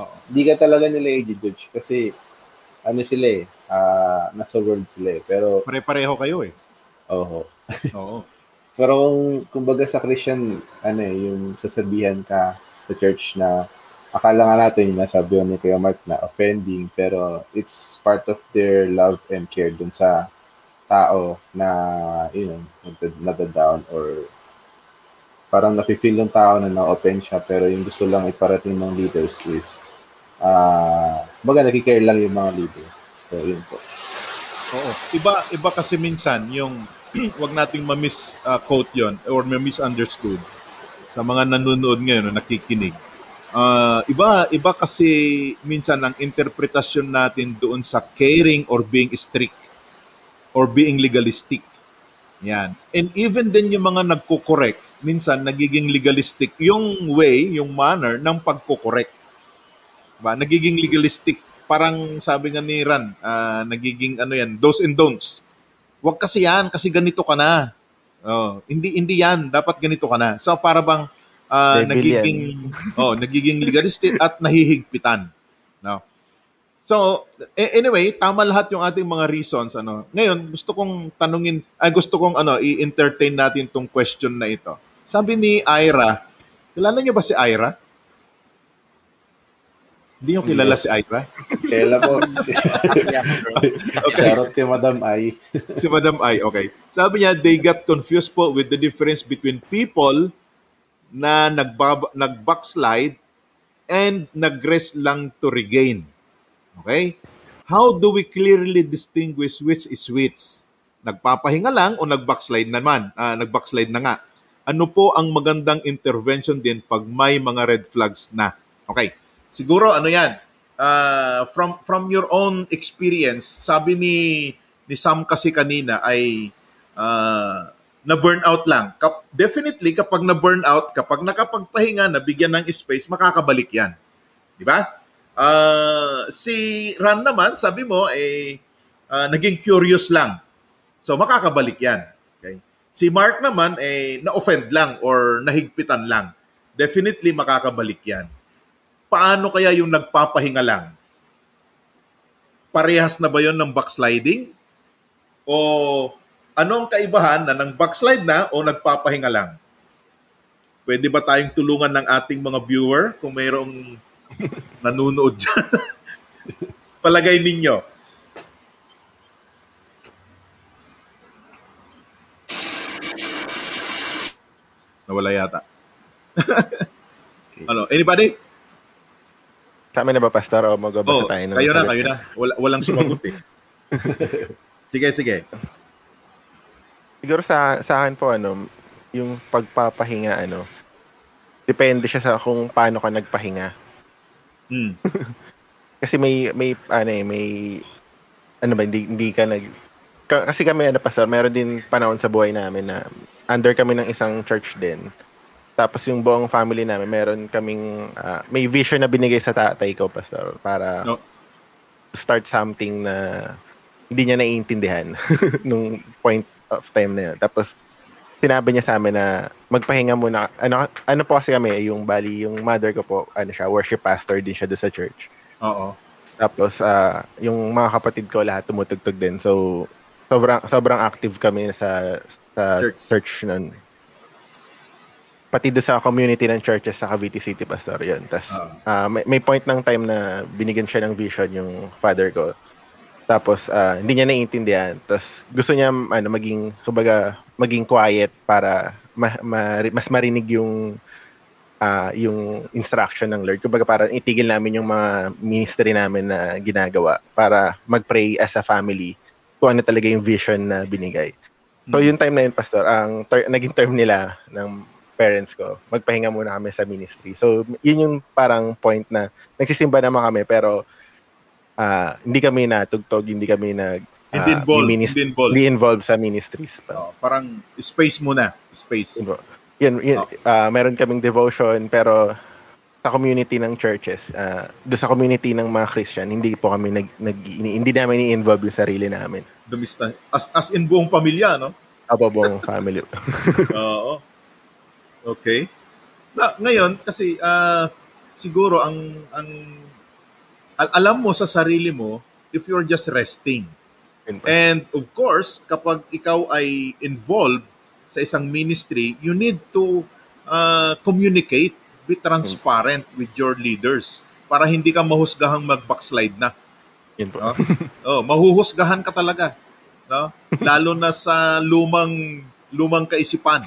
Oo. hindi ka talaga nila i-judge kasi ano sila eh, ah, nasa world sila eh. Pero, Pare-pareho kayo eh. oho. Oo. Pero kung, kumbaga sa Christian, ano eh, yung sasabihan ka sa church na akala nga natin yung nasabi ni Kuya Mark na offending, pero it's part of their love and care dun sa tao na, you know, nadadown or parang nafe-feel ng tao na na-open siya pero yung gusto lang iparating ng leaders is ah baga nakikare lang yung mga leaders. So, yun po. Oo. Iba iba kasi minsan yung wag nating ma-miss uh, quote 'yon or ma-misunderstood sa mga nanonood ngayon o nakikinig. Ah, iba iba kasi minsan ang interpretasyon natin doon sa caring or being strict or being legalistic. Yan. And even din yung mga nagko-correct, minsan nagiging legalistic yung way, yung manner ng pagko-correct. Diba? Nagiging legalistic. Parang sabi nga ni Ran, ah, nagiging ano yan, do's and don'ts. Huwag kasi yan, kasi ganito ka na. Oh, hindi hindi yan, dapat ganito ka na. So para bang Devil nagiging oh, nagiging legalistic at nahihigpitan. No. So, anyway, tama lahat yung ating mga reasons ano. Ngayon, gusto kong tanungin ay gusto kong ano, i-entertain natin tong question na ito. Sabi ni Ira, kilala niyo ba si Ira? Hindi niyo kilala si Ira? Kaya po. Okay. charot kay Madam Ai. si Madam I, okay. Sabi niya, they got confused po with the difference between people na nagbab- nag-backslide and nag-rest lang to regain. Okay? How do we clearly distinguish which is which? Nagpapahinga lang o nag-backslide naman? Ah, nag-backslide na nga. Ano po ang magandang intervention din pag may mga red flags na? Okay. Siguro ano yan? Ah, from from your own experience, sabi ni ni Sam kasi kanina ay ah, na burnout lang. Kap- definitely kapag na burnout, kapag nakapagpahinga, nabigyan ng space, makakabalik 'yan. Di ba? Ah, si Ran naman, sabi mo, eh, ah, naging curious lang. So, makakabalik yan. Okay? Si Mark naman, eh, na-offend lang or nahigpitan lang. Definitely makakabalik yan. Paano kaya yung nagpapahinga lang? Parehas na ba yon ng backsliding? O anong kaibahan na ng backslide na o nagpapahinga lang? Pwede ba tayong tulungan ng ating mga viewer kung mayroong nanonood dyan? Palagay ninyo. Nawala yata. ano, anybody? Sa amin na ba, Pastor? O magbabasa Oh, tayo ng kayo na, kayo na. Wala, walang sumagot eh. sige, sige. Siguro sa, sa akin po, ano, yung pagpapahinga, ano, depende siya sa kung paano ka nagpahinga. Hmm. Kasi may, may, ano eh, may, ano ba, hindi, hindi ka nag, ka- kasi kami, ano, Pastor, meron din panahon sa buhay namin na under kami ng isang church din. Tapos yung buong family namin, meron kaming, ah, may vision na binigay sa tatay ko, Pastor, para No. start something na hindi niya naiintindihan nung point of time na yun. Tapos, sinabi niya sa amin na magpahinga muna. Ano, ano po kasi kami, yung bali, yung mother ko po, ano siya, worship pastor din siya doon sa church. Oo. Tapos, ah, yung mga kapatid ko lahat tumutugtog din. So, sobrang sobrang active kami sa sa Church. church, nun. Pati doon sa community ng churches sa Cavite City Pastor yun. Tapos, Oo. ah, may, may point ng time na binigyan siya ng vision yung father ko. Tapos, ah, hindi niya naiintindihan. Tapos, gusto niya ano, maging, kumbaga, maging quiet para ma- ma- mas marinig yung ah, yung instruction ng Lord. Kumbaga para itigil namin yung mga ministry namin na ginagawa para mag-pray as a family kung ano talaga yung vision na binigay. So Hmm. yung time na yun, Pastor, ang ter- naging term nila ng parents ko, magpahinga muna kami sa ministry. So yun yung parang point na nagsisimba naman kami pero ah, hindi kami natugtog, hindi kami nag ah, Hindi involved. minis- Hindi involved. hindi involved sa ministries. pa. Oo, parang space muna. Space. Yun, yun, Oh. ah, meron kaming devotion pero sa community ng churches, uh, do sa community ng mga Christian, hindi po kami nag, nag hindi namin i-involve yung sarili namin. Dumista. As, as in buong pamilya, no? Abo buong family. Oo. Okay. Na, ngayon, kasi ah, siguro ang, ang al- alam mo sa sarili mo if you're just resting. And of course, kapag ikaw ay involved sa isang ministry, you need to uh, communicate, be transparent with your leaders para hindi ka mahusgahang mag-backslide na. Yun po. No? oh, mahuhusgahan ka talaga. No? Lalo na sa lumang lumang kaisipan.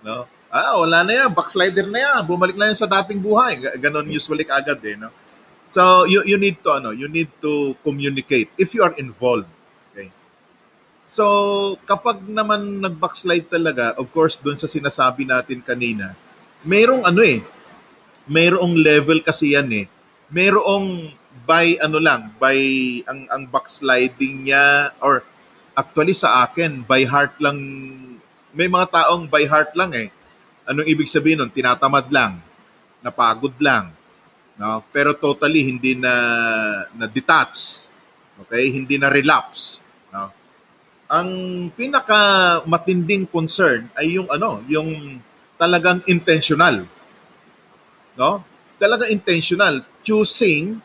No? Ah, wala na yan, backslider na yan, bumalik na yan sa dating buhay. Ga- Ganon usually kaagad eh, no? So you you need to ano, you need to communicate if you are involved. Okay? So kapag naman nag-backslide talaga, of course doon sa sinasabi natin kanina, mayroong ano eh, mayroong level kasi yan eh. Mayroong by ano lang, by ang ang backsliding niya or actually sa akin by heart lang may mga taong by heart lang eh. Anong ibig sabihin nun? Tinatamad lang, napagod lang, no? Pero totally hindi na na detach. Okay? Hindi na relapse, no? Ang pinaka matinding concern ay yung ano, yung talagang intentional. No? Talagang intentional choosing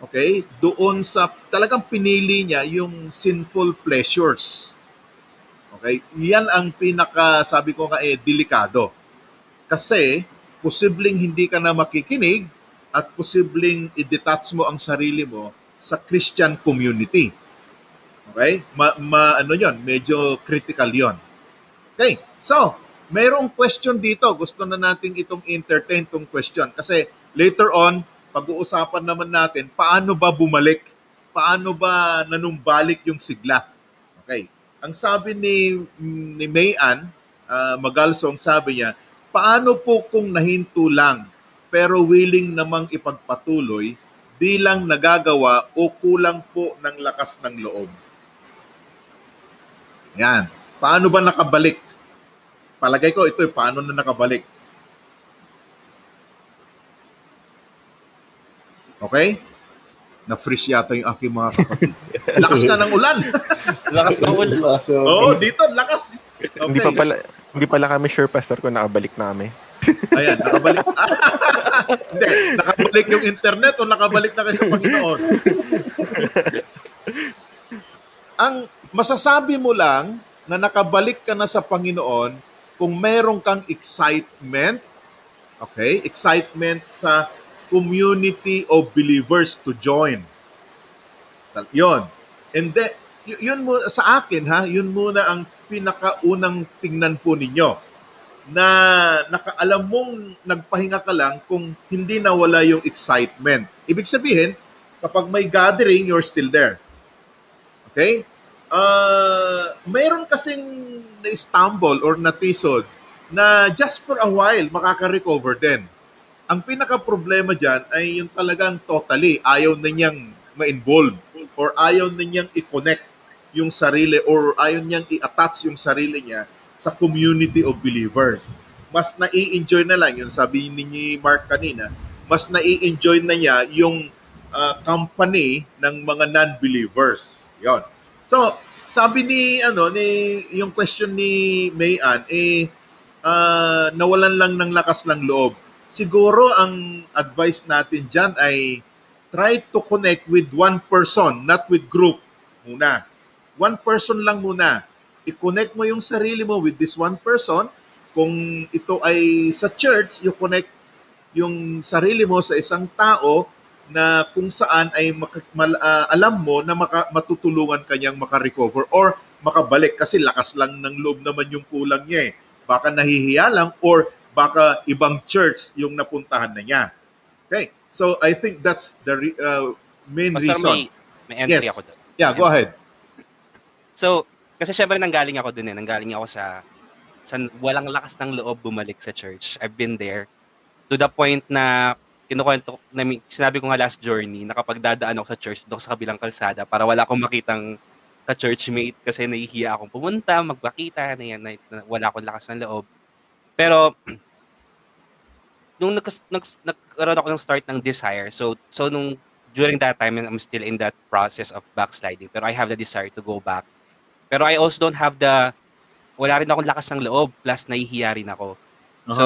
okay, doon sa talagang pinili niya yung sinful pleasures. Okay? Yan ang pinaka sabi ko nga eh delikado. Kasi posibleng hindi ka na makikinig at posibleng i-detach mo ang sarili mo sa Christian community. Okay? Ma, ma ano 'yon, medyo critical 'yon. Okay. So, mayroong question dito. Gusto na nating itong entertain tong question kasi later on pag-uusapan naman natin paano ba bumalik? Paano ba nanumbalik yung sigla? Okay. Ang sabi ni ni Mayan uh, Magalsong sabi niya, paano po kung nahinto lang pero willing namang ipagpatuloy di lang nagagawa o kulang po ng lakas ng loob? Yan. Paano ba nakabalik? Palagay ko ito, eh, paano na nakabalik? Okay? Na-freeze yata yung aking mga kapatid. Lakas ka ng ulan. Lakas ng ulan. So, Oo, dito, lakas. Okay. Hindi pa pala hindi pala kami sure pastor kung nakabalik na kami. Ayan, nakabalik. Hindi, nakabalik yung internet o nakabalik na kayo sa Panginoon. Ang masasabi mo lang na nakabalik ka na sa Panginoon kung meron kang excitement, okay? Excitement sa community of believers to join. Yon. And then, yun mo sa akin ha, yun muna ang pinakaunang tingnan po ninyo na nakaalam mong nagpahinga ka lang kung hindi nawala yung excitement. Ibig sabihin, kapag may gathering, you're still there. Okay? Uh, mayroon kasing na-stumble or natisod na just for a while makaka-recover din. Ang pinaka-problema dyan ay yung talagang totally ayaw na niyang ma-involve or ayaw na niyang i-connect yung sarili or ayaw niyang i-attach yung sarili niya sa community of believers. Mas nai-enjoy na lang, yung sabi ni Mark kanina, mas nai-enjoy na niya yung uh, company ng mga non-believers. Yon. So, sabi ni ano ni yung question ni Mayan eh uh, nawalan lang ng lakas ng loob. Siguro ang advice natin diyan ay try to connect with one person, not with group muna. One person lang muna i-connect mo yung sarili mo with this one person. Kung ito ay sa church, you connect yung sarili mo sa isang tao na kung saan ay maka, mal, uh, alam mo na maka, matutulungan kanyang makarecover or makabalik kasi lakas lang ng loob naman yung kulang niya eh. Baka nahihiya lang or baka ibang church yung napuntahan na niya. Okay. So I think that's the uh, main Pastor, reason. may, may entry Yes. ako doon. Yeah, go ahead. So, kasi syempre nanggaling ako dun eh. Nanggaling ako sa, sa walang lakas ng loob bumalik sa church. I've been there. To the point na kinukwento, na, sinabi ko nga last journey, na kapag dadaan ako sa church, doon sa kabilang kalsada, para wala akong makitang ka churchmate kasi nahihiya akong pumunta, magpakita, na yan, na, na wala akong lakas ng loob. Pero, nung nag, nag, nagkaroon ako ng start ng desire, so, so nung during that time, I'm still in that process of backsliding, pero I have the desire to go back pero I also don't have the, wala rin akong lakas ng loob, plus nahihiya rin ako. So,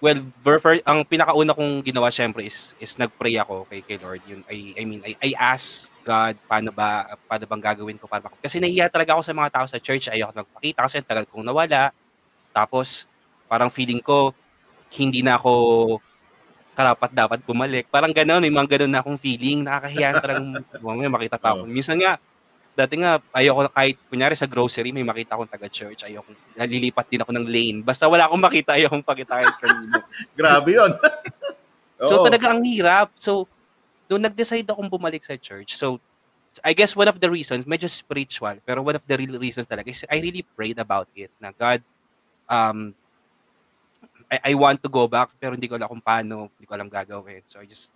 well, ver- ver- ang pinakauna kong ginawa syempre is, is nag-pray ako kay, kay Lord. Yun, I, I mean, I, I ask God, paano ba, paano bang gagawin ko para mak- Kasi nahihiya talaga ako sa mga tao sa church, ayoko magpakita kasi tagal kong nawala. Tapos, parang feeling ko, hindi na ako karapat dapat bumalik. Parang gano'n, may mga gano'n na akong feeling, nakakahiya na talagang mamaya makita pa ako. Minsan nga, dati nga, ayoko kahit, kunyari sa grocery, may makita akong taga-church, ayoko, nalilipat din ako ng lane. Basta wala akong makita, ayokong pakita kahit kanino. Grabe yun. so Oo. talaga ang hirap. So, nung nag-decide akong bumalik sa church, so, I guess one of the reasons, medyo spiritual, pero one of the real reasons talaga is I really prayed about it, na God, um, I, I want to go back, pero hindi ko alam kung paano, hindi ko alam gagawin. So I just,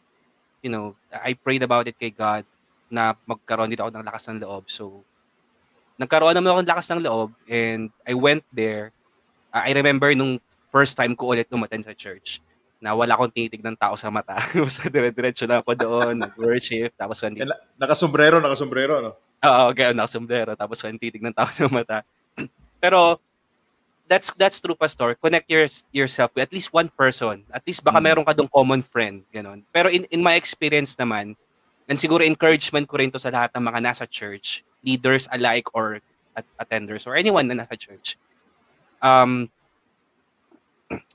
you know, I prayed about it kay God, na magkaroon din ako ng lakas ng loob. So, nagkaroon naman ako ng lakas ng loob and I went there. Uh, I remember nung first time ko ulit umaten sa church na wala akong tinitig ng tao sa mata. Basta dire-diretso lang ako doon, nag-worship, tapos when na- Nakasombrero, nakasombrero, no? Oo, okay, nakasombrero, tapos when titig ng tao sa mata. Pero, that's that's true, Pastor. Connect your, yourself with at least one person. At least baka Mm. meron ka dong common friend. Ganon. Pero in, in my experience naman, and siguro encouragement ko rin to sa lahat ng mga nasa church, leaders alike or at- attenders or anyone na nasa church. Um,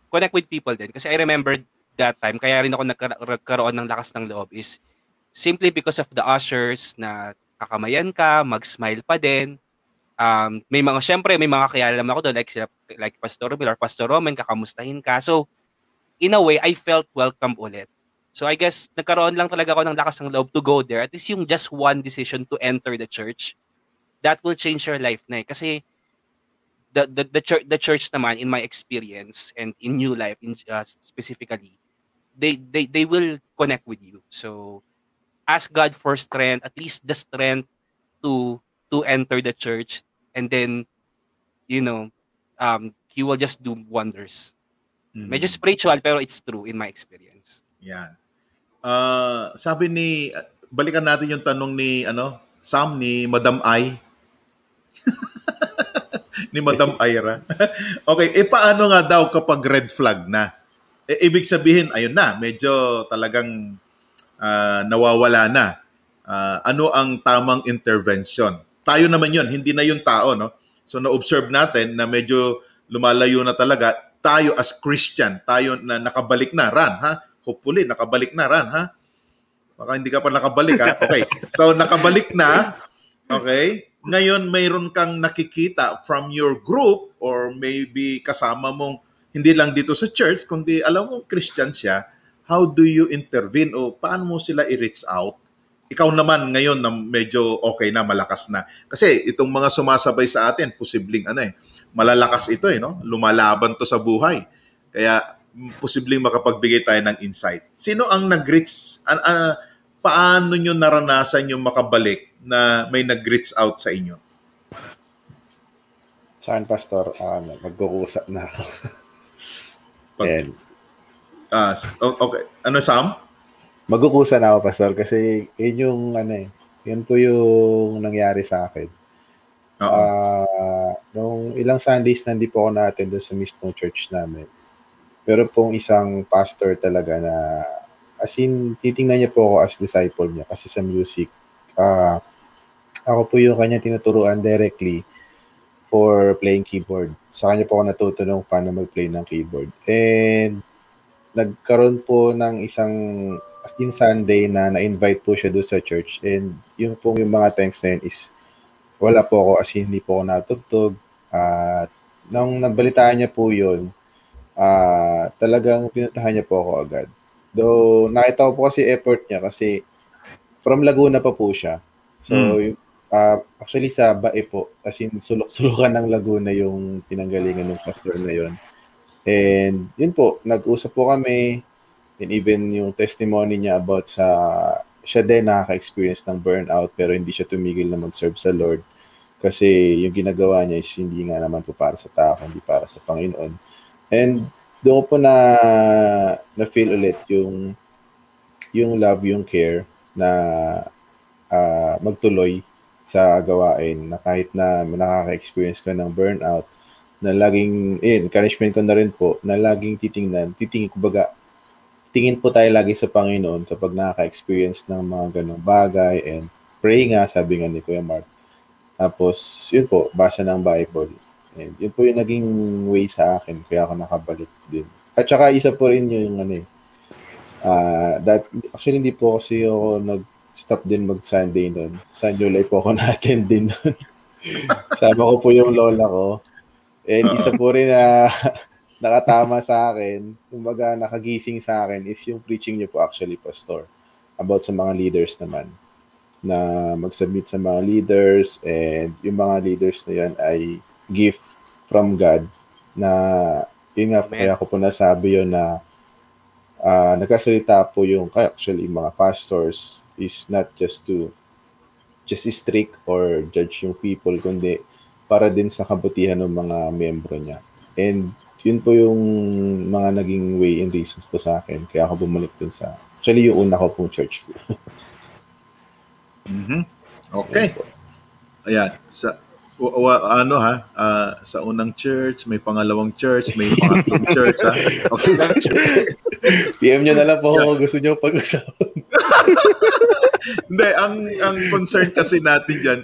connect with people din. Kasi I remember that time, kaya rin ako nagkaroon ng lakas ng loob is simply because of the ushers na kakamayan ka, mag-smile pa din. Um, may mga, syempre, may mga kilala naman ako doon, like, like Pastor Romel or Pastor Roman, kakamustahin ka. So, in a way, I felt welcome ulit. So, I guess, nagkaroon lang talaga ako ng lakas ng loob to go there. At least yung just one decision to enter the church, that will change your life na eh. Kasi, the, the, the, church, the church naman, in my experience, and in new life in, uh, specifically, they, they, they will connect with you. So, ask God for strength, at least the strength to to enter the church, and then, you know, um, He will just do wonders. Mm. Medyo spiritual, pero it's true in my experience. Yan. Ah, sabi ni balikan natin yung tanong ni ano, Sam ni Madam Ai. ni Madam Ira. okay, eh paano nga daw kapag red flag na? Eh, ibig sabihin, ayun na, medyo talagang ah, nawawala na. Ah, ano ang tamang intervention? Tayo naman yun, hindi na yung tao, no? So na-observe natin na medyo lumalayo na talaga. Tayo as Christian, tayo na nakabalik na, Ran, ha? Hopefully, nakabalik na, Ran, ha? Baka hindi ka pa nakabalik, ha? Okay. So, nakabalik na. Okay. Ngayon, mayroon kang nakikita from your group or maybe kasama mong hindi lang dito sa church, kundi alam mo, Christian siya, how do you intervene o paano mo sila i-reach out? Ikaw naman ngayon na medyo okay na, malakas na. Kasi itong mga sumasabay sa atin, posibleng ano eh, malalakas ito eh, no? Lumalaban to sa buhay. Kaya posibleng makapagbigay tayo ng insight. Sino ang nag-reach, an, ah, paano nyo naranasan yung makabalik na may nag-reach out sa inyo? Saan, Pastor? Ano, magkukusap na ako. Pag- And, Ah, s- o- okay. Ano, Sam? magkukusa na ako, Pastor, kasi yun yung, ano eh, yun po yung nangyari sa akin. Oo. Ah, nung ilang Sundays na hindi po ako na-attend doon sa mismong church namin. Pero pong isang pastor talaga na as in, titingnan niya po ako as disciple niya kasi sa music. ah ako po yung kanya tinuturuan directly for playing keyboard. Sa kanya po ako natutunong paano mag-play ng keyboard. And nagkaroon po ng isang as in Sunday na na-invite po siya doon sa church. And yung po yung mga times na yun is wala po ako as in hindi po ako natugtog. At nung nabalitaan niya po yun, ah talagang pinuntahan niya po ako agad. Though nakita ko po kasi effort niya kasi from Laguna pa po siya. So, Mm. ah, actually sa Bae po, as in sulok-sulukan ng Laguna yung pinanggalingan ng pastor na yun. And yun po, nag-usap po kami and even yung testimony niya about sa siya din nakaka-experience ng burnout pero hindi siya tumigil na mag-serve sa Lord kasi yung ginagawa niya is hindi nga naman po para sa tao, hindi para sa Panginoon. And doon ko po na na-feel ulit yung yung love, yung care na ah, magtuloy sa gawain na kahit na nakaka-experience ka ng burnout, na laging, eh, encouragement ko na rin po, na laging titingnan, titingin, kumbaga, tingin po tayo lagi sa Panginoon kapag nakaka-experience ng mga ganong bagay and pray nga, sabi nga ni Kuya Mark. Tapos, yun po, basa ng Bible. And yun po yung naging way sa akin, kaya ako nakabalik din. At saka isa po rin yung ano eh, ah, that, actually hindi po kasi ako nag-stop din mag-Sunday nun. Sa Life po ako na-attend din nun. Sama ko po yung lola ko. And isa po rin na nakatama sa akin, kumbaga nakagising sa akin is yung preaching niyo po actually, Pastor, about sa mga leaders naman na mag-submit sa mga leaders and yung mga leaders na yan ay gift from God na yun nga, Amen. kaya ko po nasabi yun na ah nagkasalita po yung kaya actually mga pastors is not just to just strict or judge yung people kundi para din sa kabutihan ng mga membro niya. And yun po yung mga naging way and reasons po sa akin. Kaya ako bumalik dun sa, actually yung una ko pong church po. Mhm. Okay. Ayan. Sa wa- wa- ano ha, ah, sa unang church, may pangalawang church, may pangatlong church ha. Okay. PM nyo na lang po kung gusto nyo pag-usapan. Hindi, ang ang concern kasi natin diyan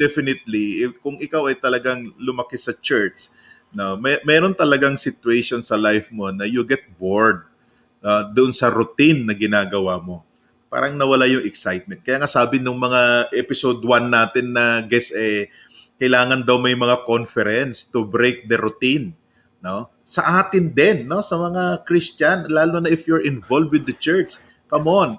definitely if, kung ikaw ay talagang lumaki sa church, no, may meron talagang situation sa life mo na you get bored uh, doon sa routine na ginagawa mo. Parang nawala yung excitement. Kaya nga sabi nung mga episode 1 natin na guest eh kailangan daw may mga conference to break the routine, no? Sa atin din, no, sa mga Christian, lalo na if you're involved with the church. Come on,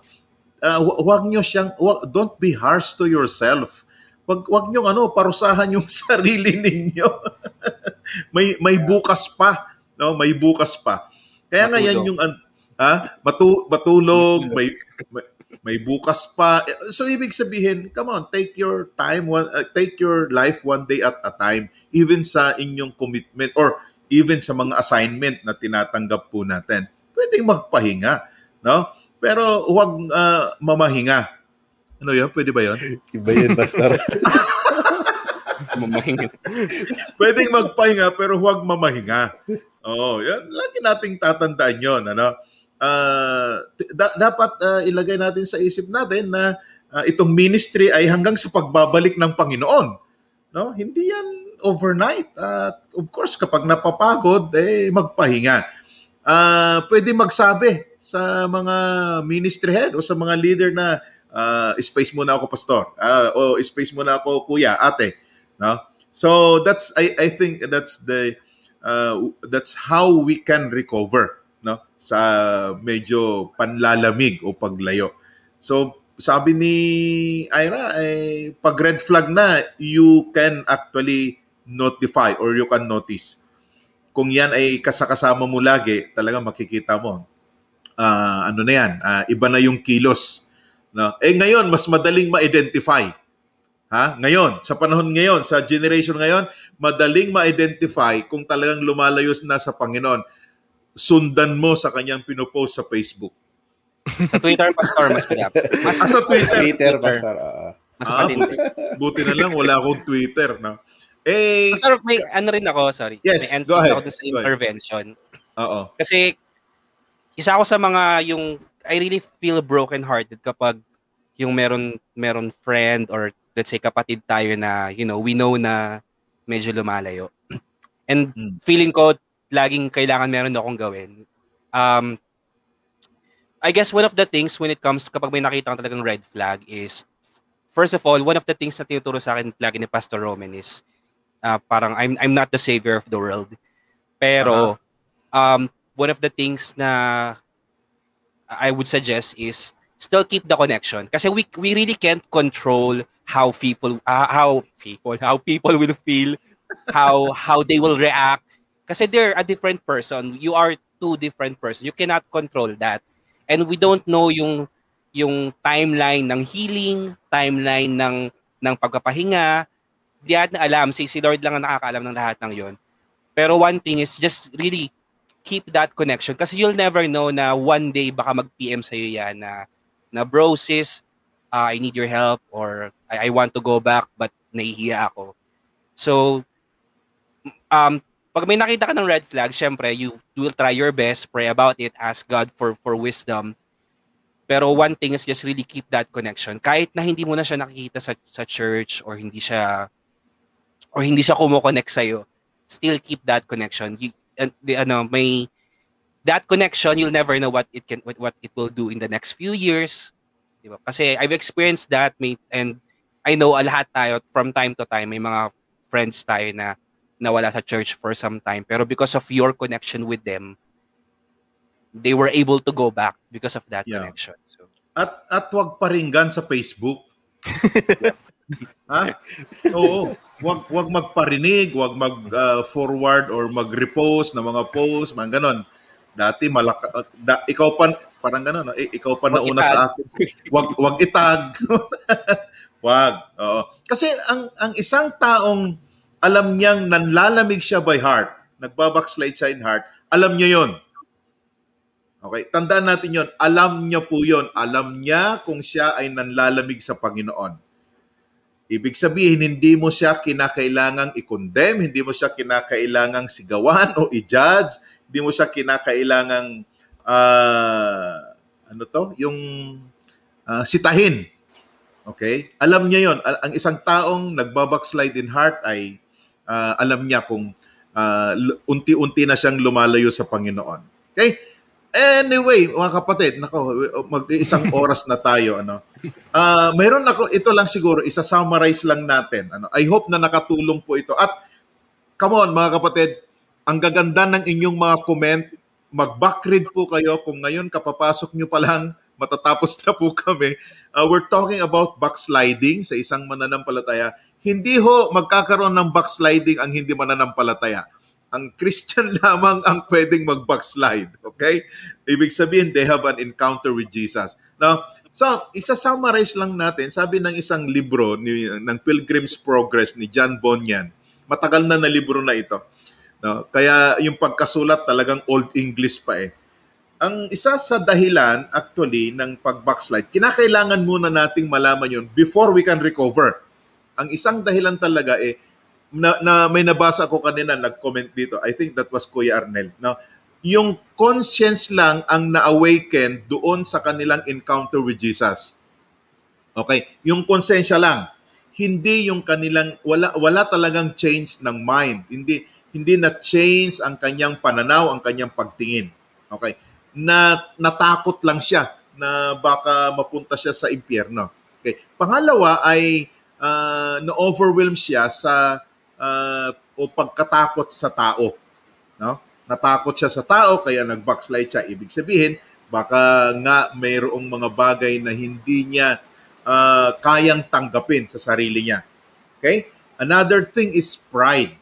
uh, huwag nyo siyang, hu- don't be harsh to yourself. Wag, wag nyo ano, parusahan yung sarili ninyo. may, may bukas pa. No? May bukas pa. Kaya nga yan Matulog. yung, an- ha? Matu, matulog, may, may, may bukas pa. So, ibig sabihin, come on, take your time, one, uh, take your life one day at a time, even sa inyong commitment or even sa mga assignment na tinatanggap po natin. Pwedeng magpahinga, no? pero huwag ah, mamahinga. Ano yun? Pwede ba yun? Iba yun, Pastor. Mamahinga. Pwedeng magpahinga pero huwag mamahinga. Oo, yan. Lagi nating tatandaan yon ano? T- da- dapat ah, ilagay natin sa isip natin na ah, itong ministry ay hanggang sa pagbabalik ng Panginoon. No? Hindi yan overnight. At of course, kapag napapagod, eh, magpahinga. Ah, pwede magsabi sa mga ministry head o sa mga leader na ah, space muna ako pastor Ah, o space muna ako kuya ate no so that's i i think that's the uh, that's how we can recover no sa medyo panlalamig o paglayo so sabi ni Ira eh, pag red flag na you can actually notify or you can notice kung yan ay kasakasama mo lagi talaga makikita mo ah, ano na yan ah, iba na yung kilos no eh ngayon mas madaling ma-identify Ha? Ngayon, sa panahon ngayon, sa generation ngayon, madaling ma-identify kung talagang lumalayo na sa Panginoon. Sundan mo sa kanyang pinopost sa Facebook. Sa Twitter, Pastor, mas pinap. Mas, Ah, sa Twitter. Twitter, Pastor. oo. mas Ah, matindi. Buti na lang, wala akong Twitter. No? Eh, Pastor, may ano rin ako, sorry. Yes, may go ahead. ako sa intervention. oo. Kasi, isa ako sa mga yung, I really feel broken-hearted kapag yung meron, meron friend or let's say kapatid tayo na, you know, we know na medyo lumalayo. And Hmm. feeling ko, laging kailangan meron akong gawin. Um, I guess one of the things when it comes kapag may nakita kang talagang red flag is, first of all, one of the things na tinuturo sa akin lagi ni Pastor Roman is, uh, parang I'm, I'm not the savior of the world. Pero, um, one of the things na I would suggest is still keep the connection kasi we we really can't control how people uh, how people how people will feel how how they will react kasi they're a different person. You are two different person you cannot control that. And we don't know yung yung timeline ng healing timeline ng ng pagpapahinga. Di natin alam. Si si Lord lang ang nakakaalam ng lahat ng yon pero one thing is just really keep that connection. Kasi you'll never know na one day baka mag-PM sa'yo yan na na bro sis uh, I need your help or I, I want to go back but nahihiya ako. So um pag may nakita ka ng red flag syempre you, will try your best pray about it ask God for for wisdom. Pero one thing is just really keep that connection. Kahit na hindi mo na siya nakikita sa sa church or hindi siya or hindi siya kumo-connect sa'yo still keep that connection. You, and the ano may that connection you'll never know what it can what, what it will do in the next few years. Di ba? Kasi I've experienced that may and I know lahat tayo from time to time may mga friends tayo na nawala sa church for some time pero because of your connection with them they were able to go back because of that Yeah. connection so At, at wag paringgan sa Facebook. ha? Oo. Wag, wag magparinig, wag mag-forward or mag-repost na mga post, mga ganon. Dati malaka, da, ikaw pa, parang ganon, no? Eh, ikaw pa Wag nauna itag. sa akin. Wag, wag itag. wag. Oo. Kasi ang, ang isang taong alam niyang nanlalamig siya by heart, nagbabackslide siya in heart, alam niya yon. Okay, tandaan natin yon. Alam niya po yon. Alam niya kung siya ay nanlalamig sa Panginoon. Ibig sabihin, hindi mo siya kinakailangang i-condemn, hindi mo siya kinakailangang sigawan o i-judge, hindi mo siya kinakailangang ah, ano to, yung ah, sitahin. Okay? Alam niya yon. Ang isang taong nagbabackslide in heart ay ah, alam niya kung l- unti-unti na siyang lumalayo sa Panginoon. Okay? Anyway, mga kapatid, nako, mag-isang oras na tayo, ano. Ah, mayroon ako ito lang siguro, isa-summarize lang natin. Ano. I hope na nakatulong po ito. At come on, mga kapatid, ang gaganda ng inyong mga comment, mag-backread po kayo kung ngayon kapapasok nyo pa lang, matatapos na po kami. Uh, we're talking about backsliding sa isang mananampalataya. Hindi ho magkakaroon ng backsliding ang hindi mananampalataya ang Christian lamang ang pwedeng mag-backslide. Okay? Ibig sabihin, they have an encounter with Jesus. Now, so, isa-summarize lang natin, sabi ng isang libro ni, ng Pilgrim's Progress ni John Bunyan, matagal na na libro na ito. No? Kaya yung pagkasulat talagang Old English pa eh. ang isa sa dahilan actually ng pag-backslide, kinakailangan muna nating malaman yun before we can recover. Ang isang dahilan talaga eh, na, na may nabasa ko kanina, nag-comment dito, I think that was Kuya Arnel, no? yung conscience lang ang na-awaken doon sa kanilang encounter with Jesus. Okay? Yung konsensya lang. Hindi yung kanilang, wala, wala talagang change ng mind. Hindi, hindi na change ang kanyang pananaw, ang kanyang pagtingin. Okay? Na natakot lang siya na baka mapunta siya sa impyerno. Okay. Pangalawa ay uh, na-overwhelm siya sa uh, o pagkatakot sa tao. No? Natakot siya sa tao kaya nag-backslide siya. Ibig sabihin, baka nga mayroong mga bagay na hindi niya uh, kayang tanggapin sa sarili niya. Okay? Another thing is pride.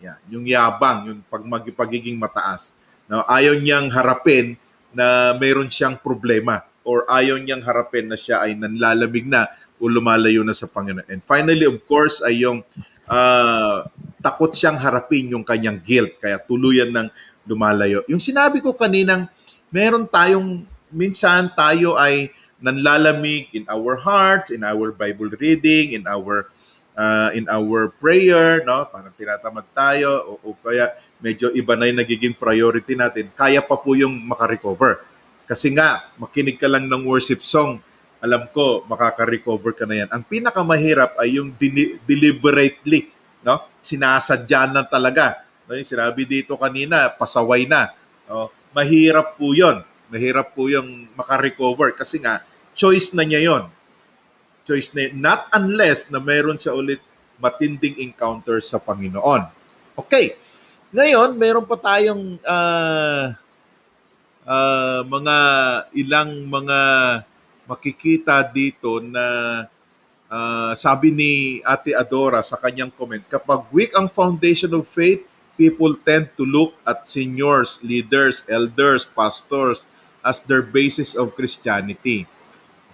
Yeah, yung yabang, yung pag pagiging mataas. No, ayaw niyang harapin na mayroon siyang problema or ayaw niyang harapin na siya ay nanlalamig na lumalayo na sa Panginoon. And finally, of course, ay yung uh, takot siyang harapin yung kanyang guilt, kaya tuluyan ng lumalayo. Yung sinabi ko kaninang, meron tayong, minsan tayo ay nanlalamig in our hearts, in our Bible reading, in our uh, in our prayer, no? Parang tinatamad tayo o, o kaya medyo iba na yung nagiging priority natin. Kaya pa po yung makarecover. Kasi nga, makinig ka lang ng worship song, alam ko, makaka-recover ka na yan. Ang pinakamahirap ay yung dini- deliberately, no? Sinasadya na talaga. No? Yung sinabi dito kanina, pasaway na. No? Mahirap po yon Mahirap po yung makarecover kasi nga, choice na niya yon Choice na. Not unless na meron siya ulit matinding encounter sa Panginoon. Okay. Ngayon, meron pa tayong uh, uh, mga ilang mga makikita dito na uh, sabi ni Ate Adora sa kanyang comment, kapag weak ang foundation of faith, people tend to look at seniors, leaders, elders, pastors as their basis of Christianity.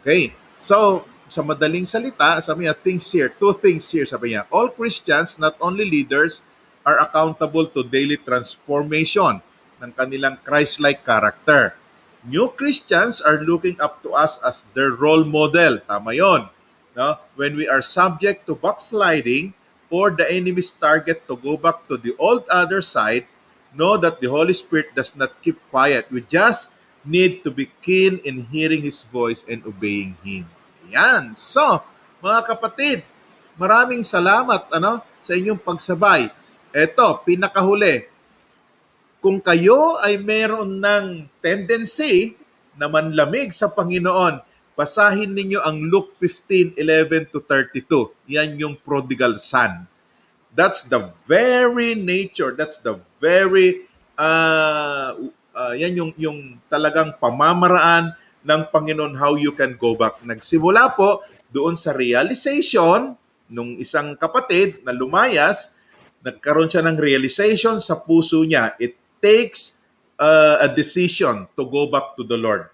Okay? So, sa madaling salita, sabi niya, things here, two things here, sabi niya, all Christians, not only leaders, are accountable to daily transformation ng kanilang Christ-like character new Christians are looking up to us as their role model. Tama yon. No? When we are subject to backsliding or the enemy's target to go back to the old other side, know that the Holy Spirit does not keep quiet. We just need to be keen in hearing His voice and obeying Him. Yan. So, mga kapatid, maraming salamat ano, sa inyong pagsabay. Ito, pinakahuli, kung kayo ay meron ng tendency na manlamig sa Panginoon, basahin ninyo ang Luke 15:11 to 32. Yan yung prodigal son. That's the very nature, that's the very uh, uh, yan yung yung talagang pamamaraan ng Panginoon how you can go back. Nagsimula po doon sa realization nung isang kapatid na lumayas, nagkaroon siya ng realization sa puso niya. It takes uh, a decision to go back to the Lord.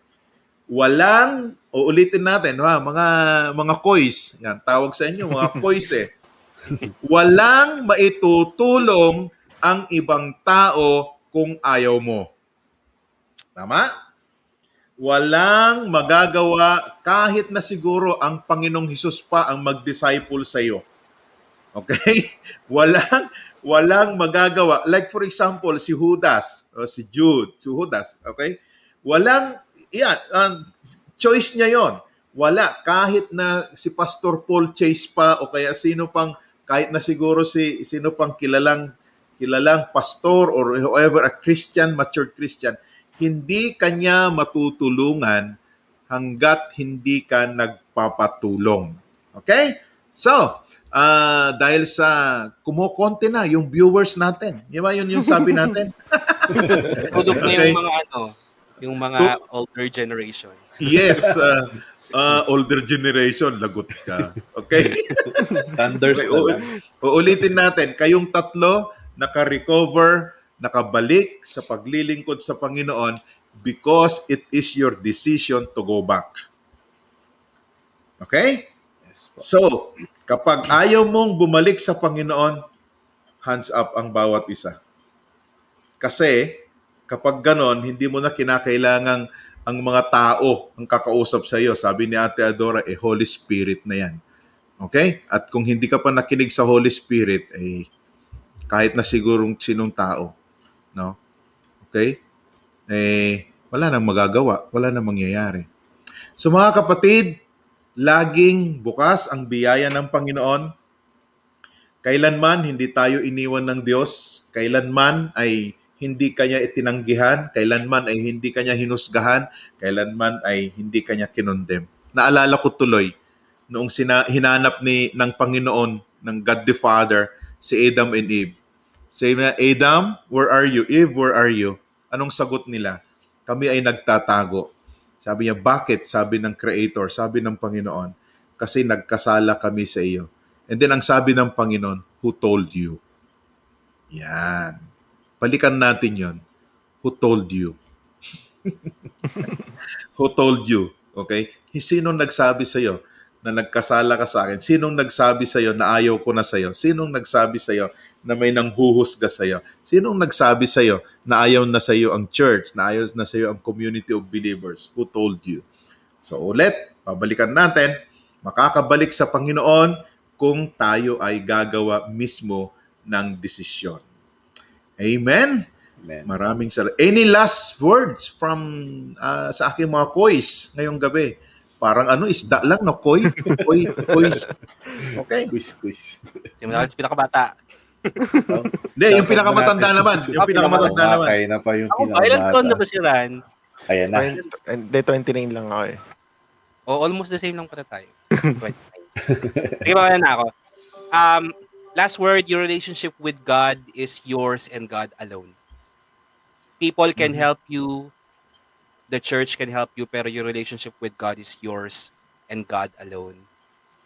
Walang, uulitin natin, ha, mga mga kois, yan, tawag sa inyo, mga kois eh. Walang maitutulong ang ibang tao kung ayaw mo. Tama? Walang magagawa kahit na siguro ang Panginoong Hesus pa ang mag-disciple sa iyo. Okay? Walang walang magagawa. Like for example, si Judas o si Jude, si Judas, okay? Walang, yeah, um, choice niya yon. Wala. Kahit na si Pastor Paul Chase pa o kaya sino pang, kahit na siguro si sino pang kilalang kilalang pastor or whoever, a Christian, mature Christian, hindi kanya matutulungan hanggat hindi ka nagpapatulong. Okay? So, uh, dahil sa kumukonti na yung viewers natin. Di ba yun yung sabi natin? Product na yung mga ano, yung mga older generation. Yes, uh, uh, older generation, lagot ka. Okay? Thunders okay, uulitin natin, kayong tatlo naka-recover, nakabalik sa paglilingkod sa Panginoon because it is your decision to go back. Okay? Yes, so, Kapag ayaw mong bumalik sa Panginoon, hands up ang bawat isa. Kasi kapag ganon, hindi mo na kinakailangang ang mga tao ang kakausap sa iyo. Sabi ni Ate Adora, eh Holy Spirit na yan. Okay? At kung hindi ka pa nakinig sa Holy Spirit, eh kahit na sigurong sinong tao, no? Okay? Eh wala nang magagawa, wala nang mangyayari. So mga kapatid, laging bukas ang biyaya ng Panginoon. Kailanman hindi tayo iniwan ng Diyos, kailanman ay hindi kanya itinanggihan, kailanman ay hindi kanya hinusgahan, kailanman ay hindi kanya kinondem. Naalala ko tuloy, noong sina- hinanap ni ng Panginoon, ng God the Father, si Adam and Eve. Say na, Adam, where are you? Eve, where are you? Anong sagot nila? Kami ay nagtatago. Sabi niya, bakit? Sabi ng Creator, sabi ng Panginoon, kasi nagkasala kami sa iyo. And then ang sabi ng Panginoon, who told you? Yan. Balikan natin yon. Who told you? Who told you? Okay? Sinong nagsabi sa iyo na nagkasala ka sa akin? Sinong nagsabi sa iyo na ayaw ko na sa iyo? Sinong nagsabi sa iyo na may nanghuhusga sa iyo? Sinong nagsabi sa iyo na ayaw na sa iyo ang church, na ayaw na sa iyo ang community of believers? Who told you? So ulit, pabalikan natin, makakabalik sa Panginoon kung tayo ay gagawa mismo ng desisyon. Amen. Amen. Maraming salamat. Any last words from uh, sa aking mga kois ngayong gabi? Parang ano, isda lang, no? Koi? Koi, kois. Okay. Quiz, quiz. Simula sa pinakabata. Hindi, yung pinakamatanda naman. Yung pinakamatanda naman. Kaya na pa yung ba? Ilan taon na ba si Ran? Ayan na. Hindi, 29 lang ako eh. O almost the same lang pala tayo. 29. Sige ba na ako? Um, last word, your relationship with God is yours and God alone. People can help you, the church can help you, pero your relationship with God is yours and God alone.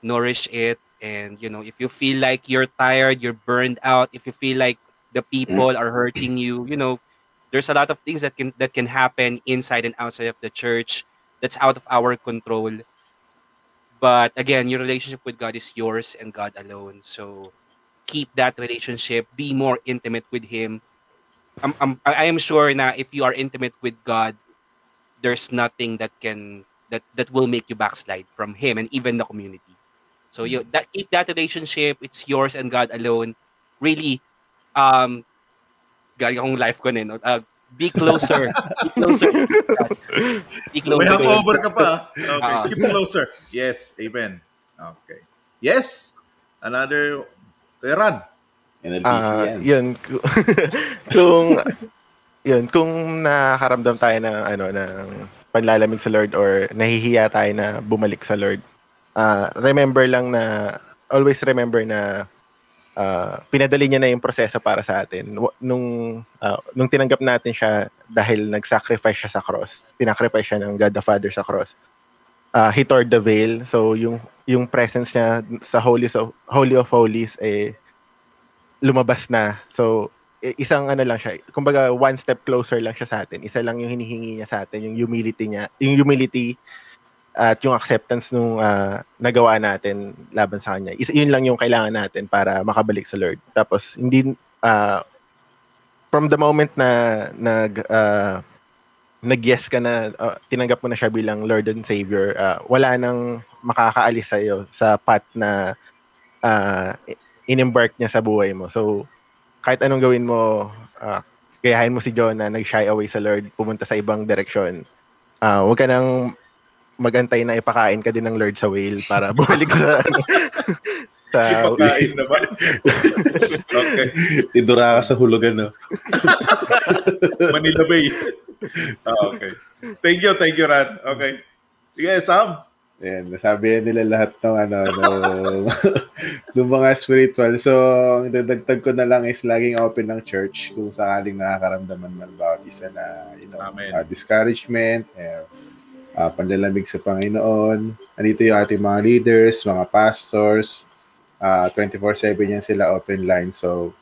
Nourish it, and you know, if you feel like you're tired, you're burned out, if you feel like the people are hurting you, you know, there's a lot of things that can that can happen inside and outside of the church that's out of our control. But again, your relationship with God is yours and God alone. So keep that relationship, be more intimate with Him. I'm, I'm, I am sure na if you are intimate with God, there's nothing that can that that will make you backslide from Him and even the community. So you that keep that relationship. It's yours and God alone. Really, um, galing akong life ko nun, uh, be closer. be closer. Be closer. May hangover ka pa. Okay, Ah. keep closer. Yes, amen. Okay. Yes, another, Kuya Ran. NLBC Ah, yun. ku- kung yun, kung nakaramdam tayo ng ano ng panlalamig sa Lord or nahihiya tayo na bumalik sa Lord. Ah remember lang na always remember na ah, pinadali niya na yung proseso para sa atin. Nung ah, nung tinanggap natin siya dahil nag-sacrifice siya sa cross. Tinacrifice siya ng God the Father sa cross. Ah, he tore the veil. So yung yung presence niya sa Holy of Holy of Holies eh lumabas na. So, isang ano lang siya, kumbaga one step closer lang siya sa atin. Isa lang yung hinihingi niya sa atin, yung humility niya, yung humility at yung acceptance nung ah, nagawa natin laban sa kanya. Isa, yun lang yung kailangan natin para makabalik sa Lord. Tapos hindi ah, from the moment na nag ah, nag-yes ka na ah, tinanggap mo na siya bilang Lord and Savior, ah, wala nang makakaalis sa sa path na ah, in-embark niya sa buhay mo. So, kahit anong gawin mo, uh, gayahin mo si John na nag-shy away sa Lord, pumunta sa ibang direksyon. Uh, huwag ka nang magantay na ipakain ka din ng Lord sa whale para bumalik sa ano, sa Ipakain naman. okay. Idura ka sa hulugan, no? Manila Bay. Ah, okay. Thank you, thank you, Ran. Okay. Yes, Sam. Ayan, nasabi nila lahat ng ano, ng, ng mga spiritual. So, ang dadagdag ko na lang is laging open ng church kung sakaling nakakaramdaman man bawat isa na, you know, Amen. uh, discouragement, eh, uh, panlalamig sa Panginoon. Andito yung ating mga leaders, mga pastors, uh, 24-7 yan sila open line. So,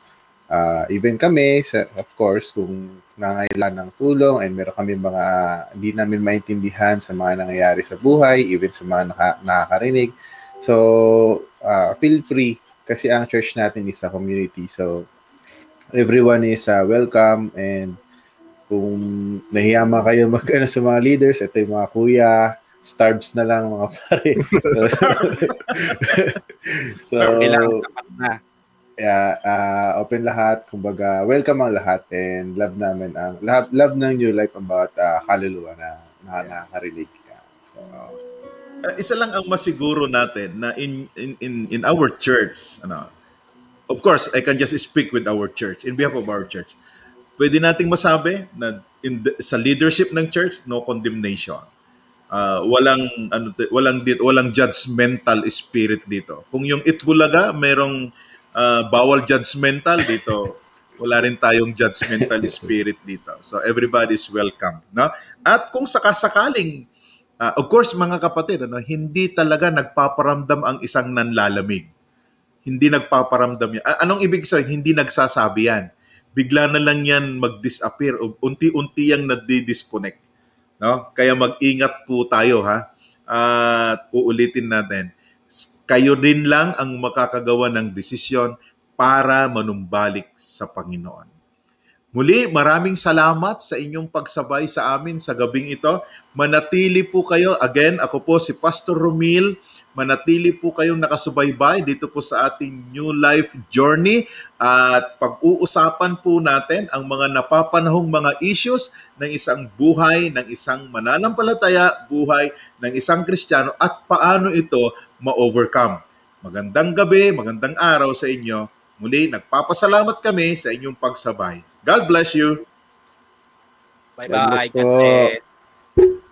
uh, even kami, of course, kung nangailangan ng tulong and meron kami mga hindi namin maintindihan sa mga nangyayari sa buhay, even sa mga naka, nakakarinig. So, uh, feel free kasi ang church natin is a community. So, everyone is uh, welcome and kung nahiyama kayo mag ano, sa mga leaders, ito yung mga kuya, starbs na lang mga pare. so, na. yeah, uh, open lahat, kumbaga welcome ang lahat and love namin ang love, love ng New Life about uh, kaluluwa na na nakakarinig. Yeah. So, Uh, isa lang ang masiguro natin na in in in, in our church, ano, of course, I can just speak with our church, in behalf of our church. Pwede nating masabi na in the- sa leadership ng church, no condemnation. Ah, walang ano walang walang judgmental spirit dito. Kung yung Itbulaga merong ah, bawal judgmental dito, wala rin tayong judgmental spirit dito. So everybody is welcome, no? At kung sakasakaling Ah, of course, mga kapatid, ano, hindi talaga nagpaparamdam ang isang nanlalamig. Hindi nagpaparamdam yan. Anong ibig sabihin? Hindi nagsasabi yan. Bigla na lang yan mag-disappear. o Unti-unti yang nadi-disconnect. No? Kaya mag-ingat po tayo ha. At uulitin natin. Kayo rin lang ang makakagawa ng desisyon para manumbalik sa Panginoon. Muli, maraming salamat sa inyong pagsabay sa amin sa gabing ito. Manatili po kayo. Again, ako po si Pastor Romil. Manatili po kayong nakasubaybay dito po sa ating New Life Journey. At pag-uusapan po natin ang mga napapanahong mga issues ng isang buhay, ng isang mananampalataya, buhay ng isang Kristiyano at paano ito ma-overcome. Magandang gabi, magandang araw sa inyo. Muli, nagpapasalamat kami sa inyong pagsabay. God bless you. Bye-bye. God bless po.